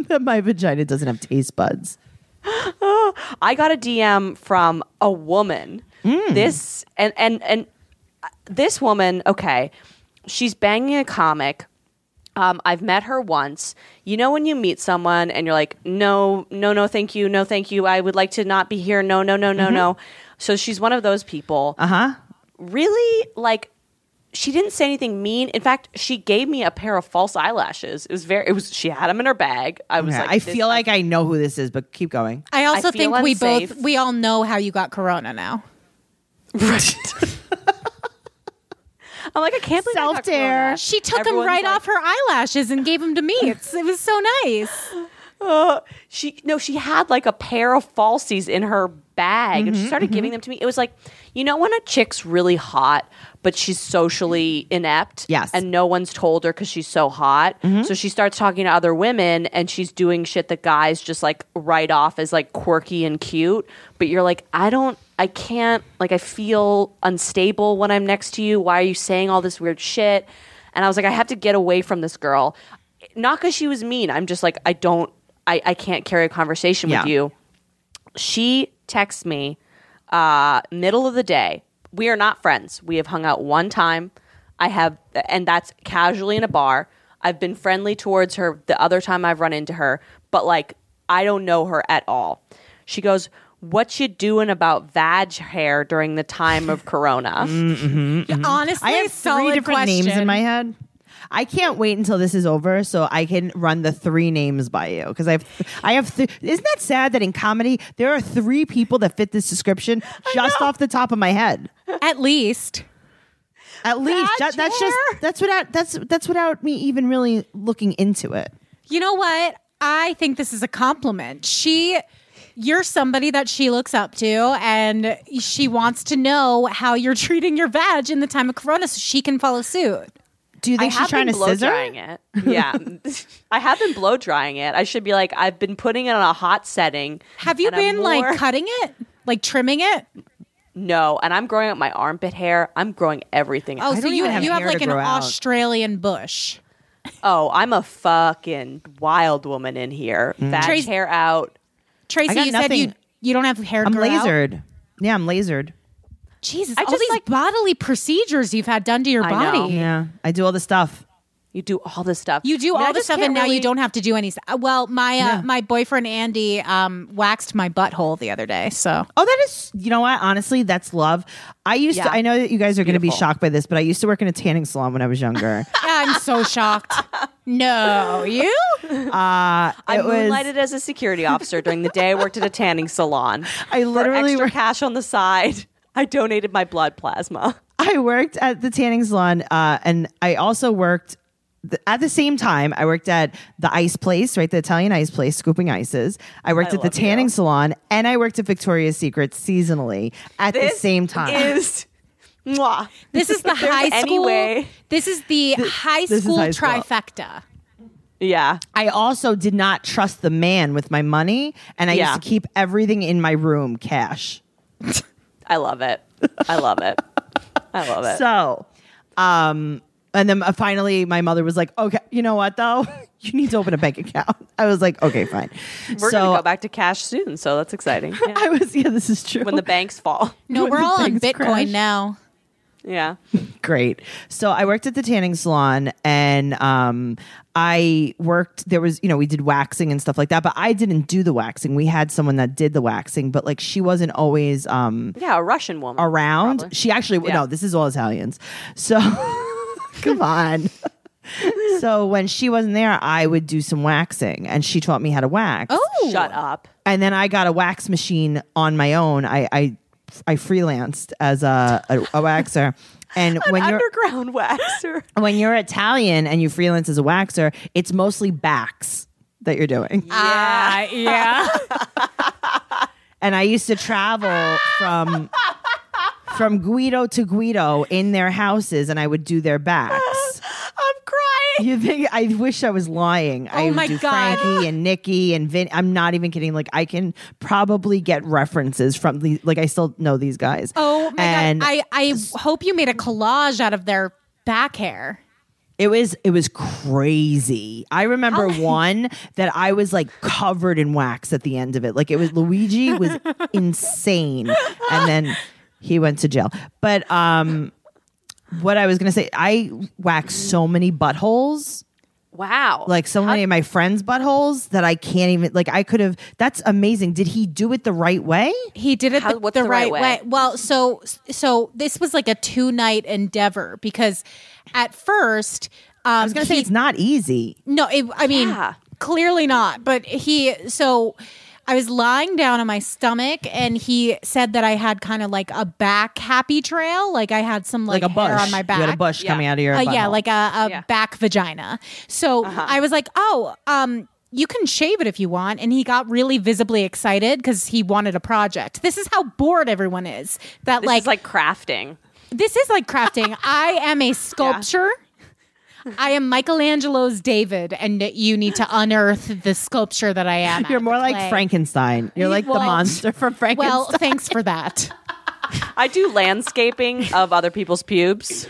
that my vagina doesn't have taste buds. <gasps> I got a DM from a woman. Hmm. This and and and uh, this woman, okay, she's banging a comic. Um, I've met her once. You know when you meet someone and you're like, no, no, no, thank you, no, thank you. I would like to not be here. No, no, no, no, no. So she's one of those people. Uh huh. Really, like, she didn't say anything mean. In fact, she gave me a pair of false eyelashes. It was very. It was. She had them in her bag. I was like, I feel like I know who this is, but keep going. I also I feel think we both we all know how you got corona now. <laughs> Right. <laughs> I'm like, I can't believe Self-dare. She took Everyone's them right like- off her eyelashes and gave them to me. It's, it was so nice. Uh, <laughs> she no, she had like a pair of falsies in her bag, and she started giving them to me. It was like, you know, when a chick's really hot, but she's socially inept, Yes. and no one's told her because she's so hot. So she starts talking to other women, and she's doing shit that guys just like write off as like quirky and cute. But you're like, I don't, I can't, like, I feel unstable when I'm next to you. Why are you saying all this weird shit? And I was like, I have to get away from this girl. Not because she was mean. I'm just like, I don't, I, I can't carry a conversation Yeah. with you. She texts me uh, middle of the day. We are not friends. We have hung out one time. I have, and that's casually in a bar. I've been friendly towards her the other time I've run into her, but like I don't know her at all. She goes, "What you doing about vag hair during the time of Corona?" <laughs> Mm-hmm, mm-hmm. Honestly, I have three solid different question. names in my head. I can't wait until this is over so I can run the three names by you because I have I have th- isn't that sad that in comedy there are three people that fit this description <laughs> just off the top of my head. At least. At least that, that's just that's without that's that's without me even really looking into it. You know what? I think this is a compliment. She you're somebody that she looks up to and she wants to know how you're <laughs> treating your vag in the time of corona so she can follow suit. Do you I think she's trying to blow scissor? drying it. Yeah, <laughs> I have been blow drying it. I should be like, I've been putting it on a hot setting. Have you been more- like cutting it? Like trimming it? No, and I'm growing up my armpit hair. I'm growing everything. Oh, out. so you have you have like an out. Australian bush. oh, I'm a fucking wild woman in here. Vag Trace- hair out. Tracey, I got you said you you don't have hair I'm grow out? lasered. Yeah, I'm lasered. Jesus, I all just, these like- bodily procedures you've had done to your I body. know. Yeah, I do all the stuff. You do all this stuff. You do I mean, all this just stuff, and can't now you don't have to do any. st- Well, my uh, Yeah. my boyfriend Andy um, waxed my butthole the other day. So Oh, that is, you know what? Honestly, that's love. I used Yeah. to, I know that you guys are going to be shocked by this, but I used to work in a tanning salon when I was younger. <laughs> Yeah, I'm so shocked. <laughs> No, you? <laughs> Uh, I it was, moonlighted as a security officer during the day. I worked at a tanning salon. <laughs> I literally For extra worked- cash on the side. I donated my blood plasma. <laughs> I worked at the tanning salon, uh, and I also worked th- at the same time, I worked at the ice place, right? The Italian ice place, scooping ices. I worked I at the love tanning you. salon, and I worked at Victoria's Secret seasonally at the This same time. Is mwah. This is the <laughs> high school. way- This is the high this school high school. trifecta. Yeah. I also did not trust the man with my money, and I Yeah. used to keep everything in my room cash. <laughs> I love it. I love it. I love it. So, um, and then uh, finally, my mother was like, "Okay, you know what though? <laughs> you need to open a bank account." I was like, "Okay, fine." We're so gonna go back to cash soon, so that's exciting. Yeah. I was, yeah, this is true. when the banks fall. No, When we're all on Bitcoin crash. now. Yeah. Great. So I worked at the tanning salon and um I worked there was you know we did waxing and stuff like that but I didn't do the waxing. We had someone that did the waxing but like she wasn't always um Yeah, a Russian woman. around. probably. She actually Yeah. no, this is all Italians. So <laughs> come on. <laughs> so when she wasn't there, I would do some waxing and she taught me how to wax. Oh, Shut up. And then I got a wax machine on my own. I I, I freelanced as a, a, a waxer. And <laughs> when An you're underground waxer. <laughs> when you're Italian and you freelance as a waxer, it's mostly backs that you're doing. Ah, yeah. <laughs> And I used to travel from from Guido to Guido in their houses and I would do their backs. <laughs> I'm crying. You think I wish I was lying. Oh I would Oh my do God. Frankie and Nikki and Vin. I'm not even kidding. Like I can probably get references from these. like I still know these guys. Oh my And- god! I I hope you made a collage out of their back hair. It was it was crazy. I remember one that I was like covered in wax at the end of it. Like it was Luigi was <laughs> insane, and then he went to jail. But um, what I was gonna say, I waxed so many buttholes, Wow. like so many of my friends' buttholes that I can't even like. I could have. That's amazing. Did he do it the right way? He did it How- the, what's the the right right way. way? Well, so so this was like a two night endeavor because at first um, I was gonna say it's not easy. No, it, I mean Yeah. clearly not. But he so I was lying down on my stomach, and he said that I had kind of like a back happy trail, like I had some like, Like, a bush hair on my back. You had a bush Yeah. coming out of your. Uh, yeah, like a, a Yeah. back vagina. So I was like, oh, um, you can shave it if you want. And he got really visibly excited because he wanted a project. This is how bored everyone is. That this like, is like crafting. this is like crafting. <laughs> I am a sculpture. I am Michelangelo's David, and you need to unearth the sculpture that I am. You're more like. Frankenstein. You're like the monster from Frankenstein. Well, thanks for that. <laughs> I do landscaping of other people's pubes.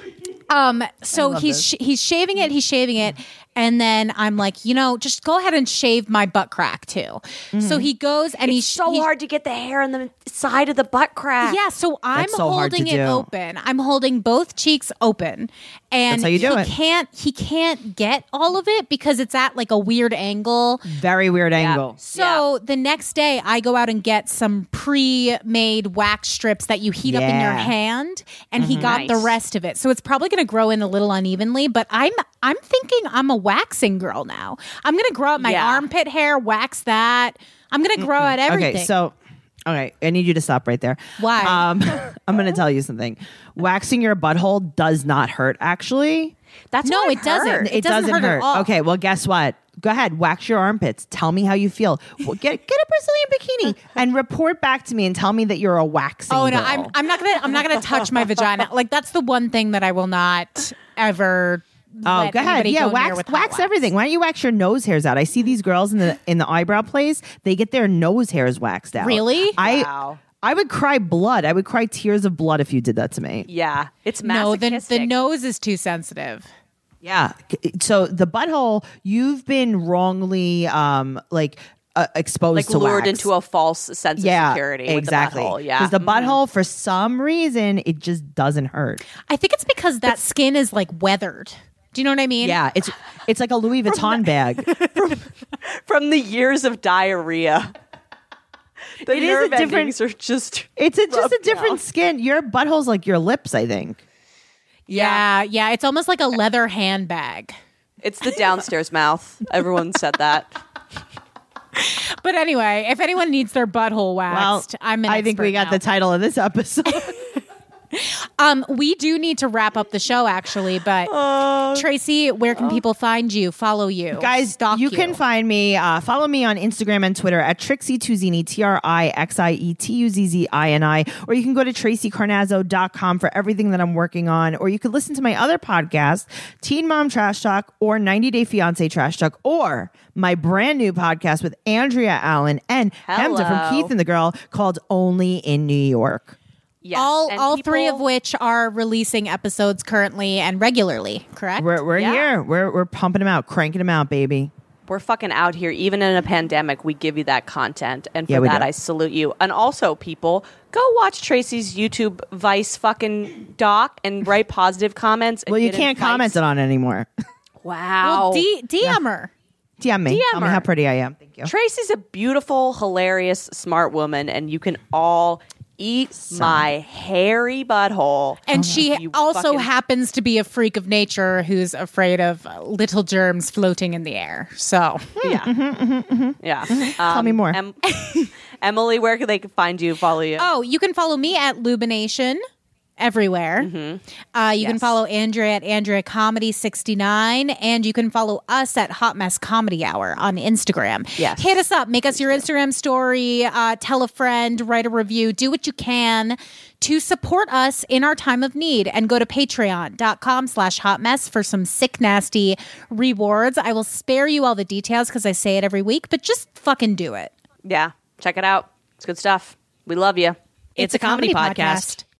Um, so he's sh- he's shaving it, he's shaving it, and then I'm like, you know, just go ahead and shave my butt crack too. So mm-hmm. he goes and he's so he, hard to get the hair on the side of the butt crack. Yeah, so I'm so holding it do. open. I'm holding both cheeks open, and That's how you do he it. can't he can't get all of it because it's at like a weird angle. very weird angle. So the next day, I go out and get some pre-made wax strips that you heat up in your hand, and he mm-hmm. got the rest of it. So it's probably going to grow in a little unevenly. But I'm I'm thinking I'm a waxing girl now. I'm going to grow out my Yeah. armpit hair, wax that. I'm going to grow out everything. Okay, so okay, I need you to stop right there. Why? Um, <laughs> I'm going to tell you something. Waxing your butthole does not hurt. Actually, That's No, what I've it doesn't. It doesn't hurt at all. Okay, well, guess what? Go ahead, wax your armpits. Tell me how you feel. Well, get get a Brazilian bikini and report back to me and tell me that you're a waxing. Oh no, girl. I'm I'm not gonna I'm not gonna touch my vagina. Like that's the one thing that I will not ever. Oh, go ahead. Yeah, go near wax wax everything. Why don't you wax your nose hairs out? I see these girls in the <laughs> in the eyebrow place. They get their nose hairs waxed out. Really? I Wow. I would cry blood. I would cry tears of blood if you did that to me. Yeah, it's No, the the nose is too sensitive. Yeah. So the butthole, you've been wrongly um like uh, exposed like to lured wax. into a false sense yeah, of security. exactly. With the butthole. Yeah, because the Mhm. butthole, for some reason, it just doesn't hurt. I think it's because that skin is like weathered. Do you know what I mean? Yeah, it's it's like a Louis <laughs> Vuitton bag. from the years of diarrhea. The It is a nerve different- endings are just It's a, just a different down. skin. Your butthole's like your lips, I think. yeah, yeah. It's almost like a leather handbag. it's the downstairs mouth. Everyone said that. But anyway, if anyone needs their butthole Well, waxed, I'm an I think we got now. the title of this episode. <laughs> Um, we do need to wrap up the show actually, but Tracey, where can people find you, follow you, Guys, stalk you can find me, uh, follow me on Instagram and Twitter at Trixie Tuzzini, T R I X I E T U Z Z I N I, or you can go to traceycarnazzo.com for everything that I'm working on, or you could listen to my other podcast, Teen Mom Trash Talk, or 90 Day Fiance Trash Talk, or my brand new podcast with Andrea Allen and Chemda from Keith and the Girl called Only in New York. Yes. all and all three of which are releasing episodes currently and regularly. Correct. We're, we're Yeah. here. We're, we're pumping them out, cranking them out, baby. we're fucking out here. Even in a pandemic, we give you that content, and for Yeah, that, do. I salute you. And also, people, go watch Tracey's YouTube Vice fucking doc and write positive comments. and Well, you can't advice. comment it on anymore. <laughs> Wow. well, D- DM her. DM me. Tell me how pretty I am. Thank you. Tracey's a beautiful, hilarious, smart woman, and you can all eat my hairy butthole. And oh, she also fucking- happens to be a freak of nature who's afraid of little germs floating in the air. So Yeah. Mm-hmm, mm-hmm, mm-hmm. Yeah. <laughs> Tell me Um, more. Em- <laughs> Emily, where can they find you, follow you? Oh, you can follow me at Lubination everywhere. Uh, you can follow Andrea at Andrea Comedy 69 and you can follow us at Hot Mess Comedy Hour on Instagram. Yes. Hit us up, make us your Instagram story, uh, tell a friend, write a review, do what you can to support us in our time of need and go to patreon.com slash hot mess for some sick nasty rewards. I will spare you all the details because I say it every week, but just fucking do it. Yeah. Check it out. It's good stuff. We love you. It's a comedy podcast.